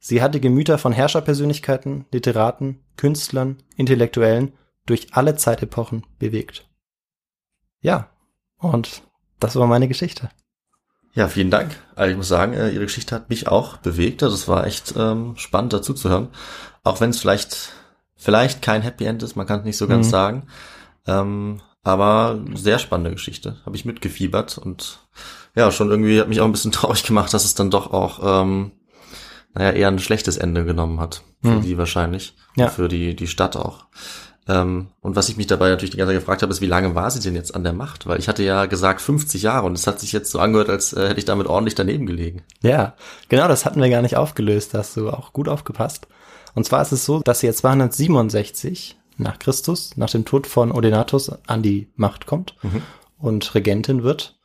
Sie hat die Gemüter von Herrscherpersönlichkeiten, Literaten, Künstlern, Intellektuellen durch alle Zeitepochen bewegt. Ja, und das war meine Geschichte. Ja, vielen Dank. Also ich muss sagen, äh, Ihre Geschichte hat mich auch bewegt. Also es war echt ähm, spannend dazu zu hören. Auch wenn es vielleicht vielleicht kein Happy End ist, man kann es nicht so ganz mhm. sagen. Ähm, aber sehr spannende Geschichte. Habe ich mitgefiebert und ja, schon irgendwie hat mich auch ein bisschen traurig gemacht, dass es dann doch auch, ähm, naja, eher ein schlechtes Ende genommen hat. Für mhm. die wahrscheinlich. Ja. für die, die Stadt auch. Ähm, und was ich mich dabei natürlich die ganze Zeit gefragt habe, ist, wie lange war sie denn jetzt an der Macht? Weil ich hatte ja gesagt 50 Jahre und es hat sich jetzt so angehört, als äh, hätte ich damit ordentlich daneben gelegen. Ja, genau, das hatten wir gar nicht aufgelöst. Da hast du auch gut aufgepasst. Und zwar ist es so, dass sie jetzt 267 nach Christus, nach dem Tod von Odenatus, an die Macht kommt mhm. und Regentin wird.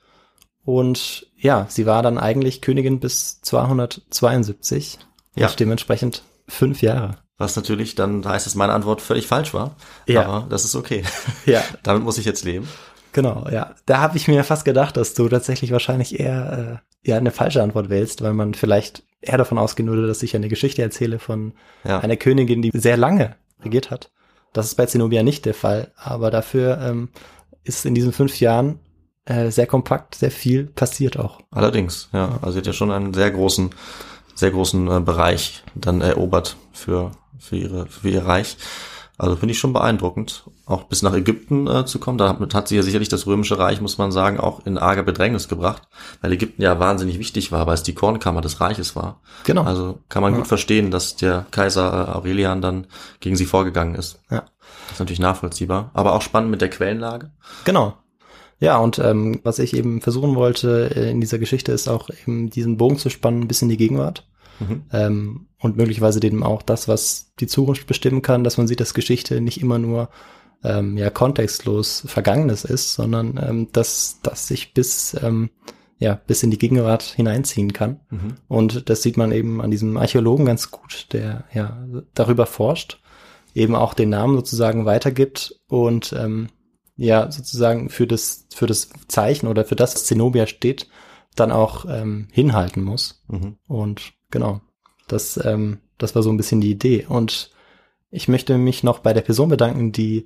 Und ja, sie war dann eigentlich Königin bis 272. Ja. dementsprechend fünf Jahre. Was natürlich dann heißt, dass meine Antwort völlig falsch war. Ja. Aber das ist okay. Ja. Damit muss ich jetzt leben. Genau, ja. Da habe ich mir fast gedacht, dass du tatsächlich wahrscheinlich eher äh, ja eine falsche Antwort wählst, weil man vielleicht eher davon ausgehen würde, dass ich eine Geschichte erzähle von ja. einer Königin, die sehr lange regiert hat. Das ist bei Zenobia nicht der Fall, aber dafür ähm, ist in diesen fünf Jahren äh, sehr kompakt, sehr viel passiert auch. Allerdings, ja. Also sie hat ja schon einen sehr großen, sehr großen äh, Bereich dann erobert für, für, ihre, für ihr Reich. Also finde ich schon beeindruckend, auch bis nach Ägypten äh, zu kommen. Damit hat sie ja sicherlich das Römische Reich, muss man sagen, auch in arge Bedrängnis gebracht, weil Ägypten ja wahnsinnig wichtig war, weil es die Kornkammer des Reiches war. Genau. Also kann man ja. gut verstehen, dass der Kaiser äh, Aurelian dann gegen sie vorgegangen ist. Ja. Das ist natürlich nachvollziehbar, aber auch spannend mit der Quellenlage. Genau. Ja, und ähm, was ich eben versuchen wollte äh, in dieser Geschichte ist auch eben diesen Bogen zu spannen bis in die Gegenwart. Mhm. ähm, und möglicherweise eben auch das, was die Zukunft bestimmen kann, dass man sieht, dass Geschichte nicht immer nur ähm, ja kontextlos Vergangenes ist, sondern ähm, dass das sich bis ähm, ja bis in die Gegenwart hineinziehen kann. Mhm. Und das sieht man eben an diesem Archäologen ganz gut, der ja darüber forscht, eben auch den Namen sozusagen weitergibt und ähm, ja sozusagen für das für das Zeichen oder für das was Zenobia steht, dann auch ähm, hinhalten muss. Mhm. Und genau, das ähm, das war so ein bisschen die Idee. Und ich möchte mich noch bei der Person bedanken, die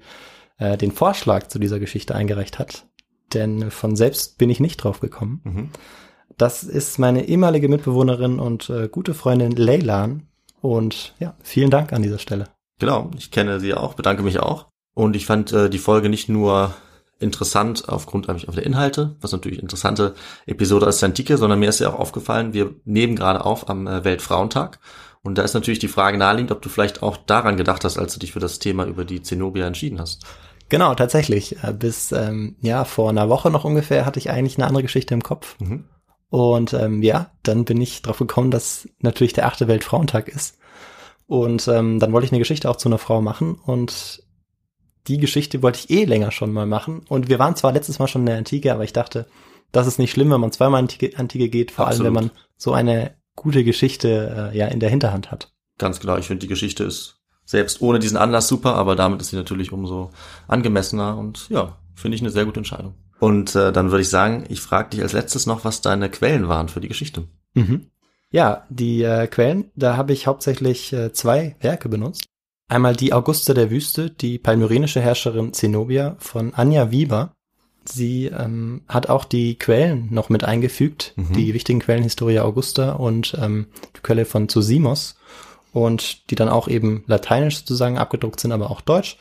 äh, den Vorschlag zu dieser Geschichte eingereicht hat. Denn von selbst bin ich nicht drauf gekommen. Mhm. Das ist meine ehemalige Mitbewohnerin und äh, gute Freundin Leylan. Und ja, vielen Dank an dieser Stelle. Genau, ich kenne sie auch, bedanke mich auch. Und ich fand äh, die Folge nicht nur interessant aufgrund eigentlich auf der Inhalte, was natürlich interessante Episode ist der Antike, sondern mir ist ja auch aufgefallen, wir nehmen gerade auf am äh, Weltfrauentag. Und da ist natürlich die Frage naheliegend, ob du vielleicht auch daran gedacht hast, als du dich für das Thema über die Zenobia entschieden hast. Genau, tatsächlich. Äh, Bis ähm, ja vor einer Woche noch ungefähr hatte ich eigentlich eine andere Geschichte im Kopf. Mhm. Und ähm, ja, dann bin ich drauf gekommen, dass natürlich der achte Weltfrauentag ist. Und ähm, dann wollte ich eine Geschichte auch zu einer Frau machen und die Geschichte wollte ich eh länger schon mal machen. Und wir waren zwar letztes Mal schon in der Antike, aber ich dachte, das ist nicht schlimm, wenn man zweimal in die Antike, geht, vor allem Absolut. wenn man so eine gute Geschichte äh, ja in der Hinterhand hat. Ganz genau, ich finde die Geschichte ist selbst ohne diesen Anlass super, aber damit ist sie natürlich umso angemessener und ja, finde ich eine sehr gute Entscheidung. Und äh, dann würde ich sagen, ich frage dich als letztes noch, was deine Quellen waren für die Geschichte. Mhm. Ja, die äh, Quellen, da habe ich hauptsächlich äh, zwei Werke benutzt. Einmal die Augusta der Wüste, die palmyrenische Herrscherin Zenobia von Anja Wieber. Sie ähm, hat auch die Quellen noch mit eingefügt, Mhm. die wichtigen Quellen Historia Augusta und ähm, die Quelle von Zosimos und die dann auch eben lateinisch sozusagen abgedruckt sind, aber auch deutsch.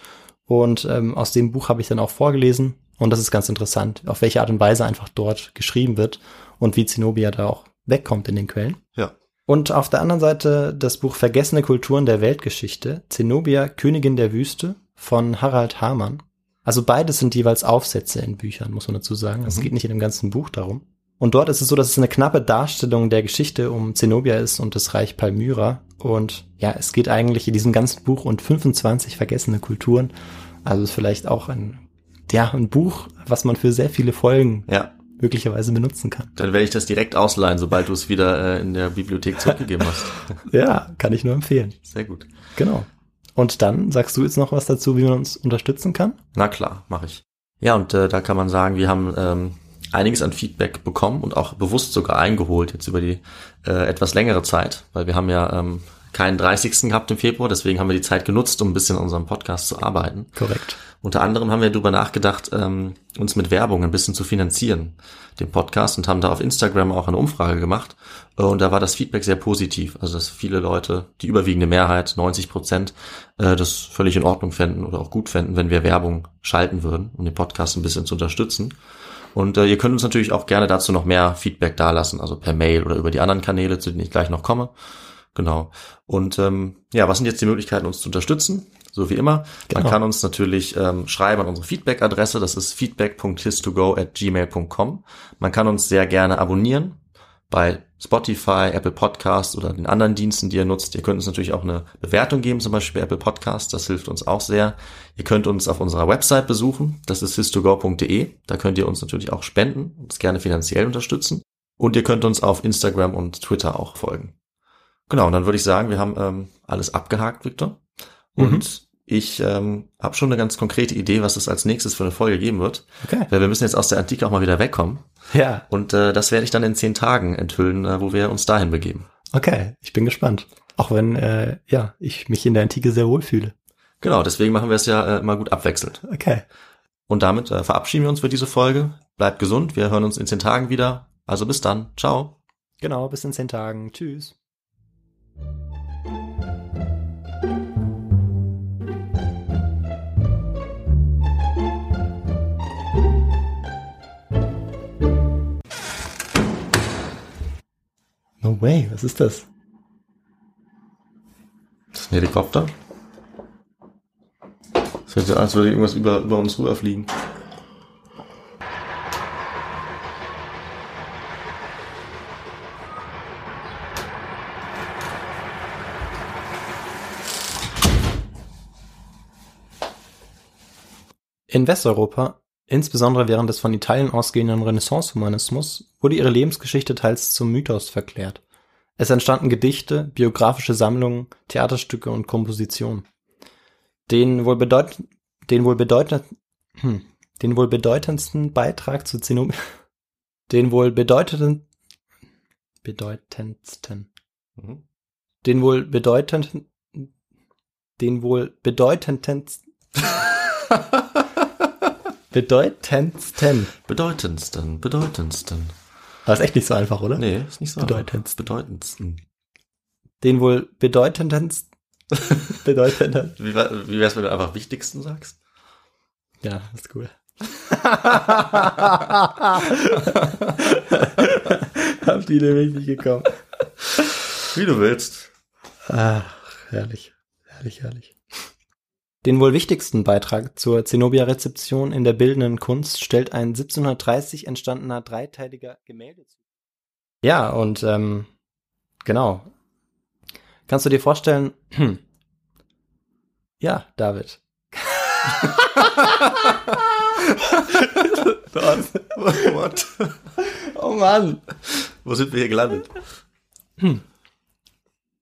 Und ähm, aus dem Buch habe ich dann auch vorgelesen und das ist ganz interessant, auf welche Art und Weise einfach dort geschrieben wird und wie Zenobia da auch wegkommt in den Quellen. Ja. Und auf der anderen Seite das Buch Vergessene Kulturen der Weltgeschichte, Zenobia, Königin der Wüste von Harald Hamann. Also beides sind jeweils Aufsätze in Büchern, muss man dazu sagen. Es Mhm. geht nicht in dem ganzen Buch darum. Und dort ist es so, dass es eine knappe Darstellung der Geschichte um Zenobia ist und das Reich Palmyra. Und ja, es geht eigentlich in diesem ganzen Buch um 25 vergessene Kulturen. Also ist vielleicht auch ein, ja, ein Buch, was man für sehr viele Folgen Ja, möglicherweise benutzen kann. dann werde ich das direkt ausleihen, sobald du es wieder äh, in der Bibliothek zurückgegeben hast. Ja, kann ich nur empfehlen. Sehr gut. Genau. Und dann sagst du jetzt noch was dazu, wie man uns unterstützen kann? Na klar, mache ich. Ja, und äh, da kann man sagen, wir haben ähm, einiges an Feedback bekommen und auch bewusst sogar eingeholt jetzt über die äh, etwas längere Zeit, weil wir haben ja ähm, keinen 30. gehabt im Februar, deswegen haben wir die Zeit genutzt, um ein bisschen an unserem Podcast zu arbeiten. Korrekt. Unter anderem haben wir darüber nachgedacht, ähm, uns mit Werbung ein bisschen zu finanzieren, den Podcast, und haben da auf Instagram auch eine Umfrage gemacht. Äh, Und da war das Feedback sehr positiv. Also dass viele Leute, die überwiegende Mehrheit, 90 Prozent, äh, das völlig in Ordnung fänden oder auch gut fänden, wenn wir Werbung schalten würden, um den Podcast ein bisschen zu unterstützen. Und äh, ihr könnt uns natürlich auch gerne dazu noch mehr Feedback dalassen, also per Mail oder über die anderen Kanäle, zu denen ich gleich noch komme. Genau. Und ähm, ja, was sind jetzt die Möglichkeiten, uns zu unterstützen? So wie immer. Man Genau. kann uns natürlich ähm, schreiben an unsere Feedback-Adresse. Das ist feedback.histogo at gmail.com. Man kann uns sehr gerne abonnieren bei Spotify, Apple Podcast oder den anderen Diensten, die ihr nutzt. Ihr könnt uns natürlich auch eine Bewertung geben, zum Beispiel bei Apple Podcast. Das hilft uns auch sehr. Ihr könnt uns auf unserer Website besuchen. Das ist histogo.de. Da könnt ihr uns natürlich auch spenden und uns gerne finanziell unterstützen. Und ihr könnt uns auf Instagram und Twitter auch folgen. Genau, und dann würde ich sagen, wir haben ähm, alles abgehakt, Victor. Und ich ähm, habe schon eine ganz konkrete Idee, was es als nächstes für eine Folge geben wird. Okay. Weil wir müssen jetzt aus der Antike auch mal wieder wegkommen. Ja, Und äh, das werde ich dann in zehn Tagen enthüllen, äh, wo wir uns dahin begeben. okay. Ich bin gespannt. Auch wenn, äh, ja, ich mich in der Antike sehr wohl fühle. Genau, deswegen machen wir es ja äh, immer gut abwechselnd. Okay. Und damit äh, verabschieden wir uns für diese Folge. Bleibt gesund, wir hören uns in zehn Tagen wieder. Also bis dann. Ciao. Genau, bis in zehn Tagen. Tschüss. No way, was ist das? Das ist ein Helikopter? Das hört sich an, als würde irgendwas über, über uns rüberfliegen. In Westeuropa insbesondere während des von Italien ausgehenden Renaissance-Humanismus, wurde ihre Lebensgeschichte teils zum Mythos verklärt. Es entstanden Gedichte, biografische Sammlungen, Theaterstücke und Kompositionen. Den wohl bedeut den wohl bedeutend hm, den wohl bedeutendsten Beitrag zu Zenobia den wohl bedeutenden bedeutendsten Mhm. den wohl bedeutenden den wohl bedeutendsten bedeutendsten Bedeutendsten, bedeutendsten. das ist echt nicht so einfach, oder? Nee, ist nicht so. Bedeutendsten. Bedeutendsten. Den wohl bedeutendsten bedeutenden Wie, wie wär's, wenn du einfach wichtigsten sagst? Ja, ist cool. Hab die nämlich nicht gekommen. Wie du willst. Ach, herrlich, herrlich, herrlich. Den wohl wichtigsten Beitrag zur Zenobia-Rezeption in der bildenden Kunst stellt ein 1730 entstandener dreiteiliger Gemäldezyklus. Ja, und ähm, genau. Kannst du dir vorstellen, hm, ja, David. What? Oh Mann. Wo sind wir hier gelandet?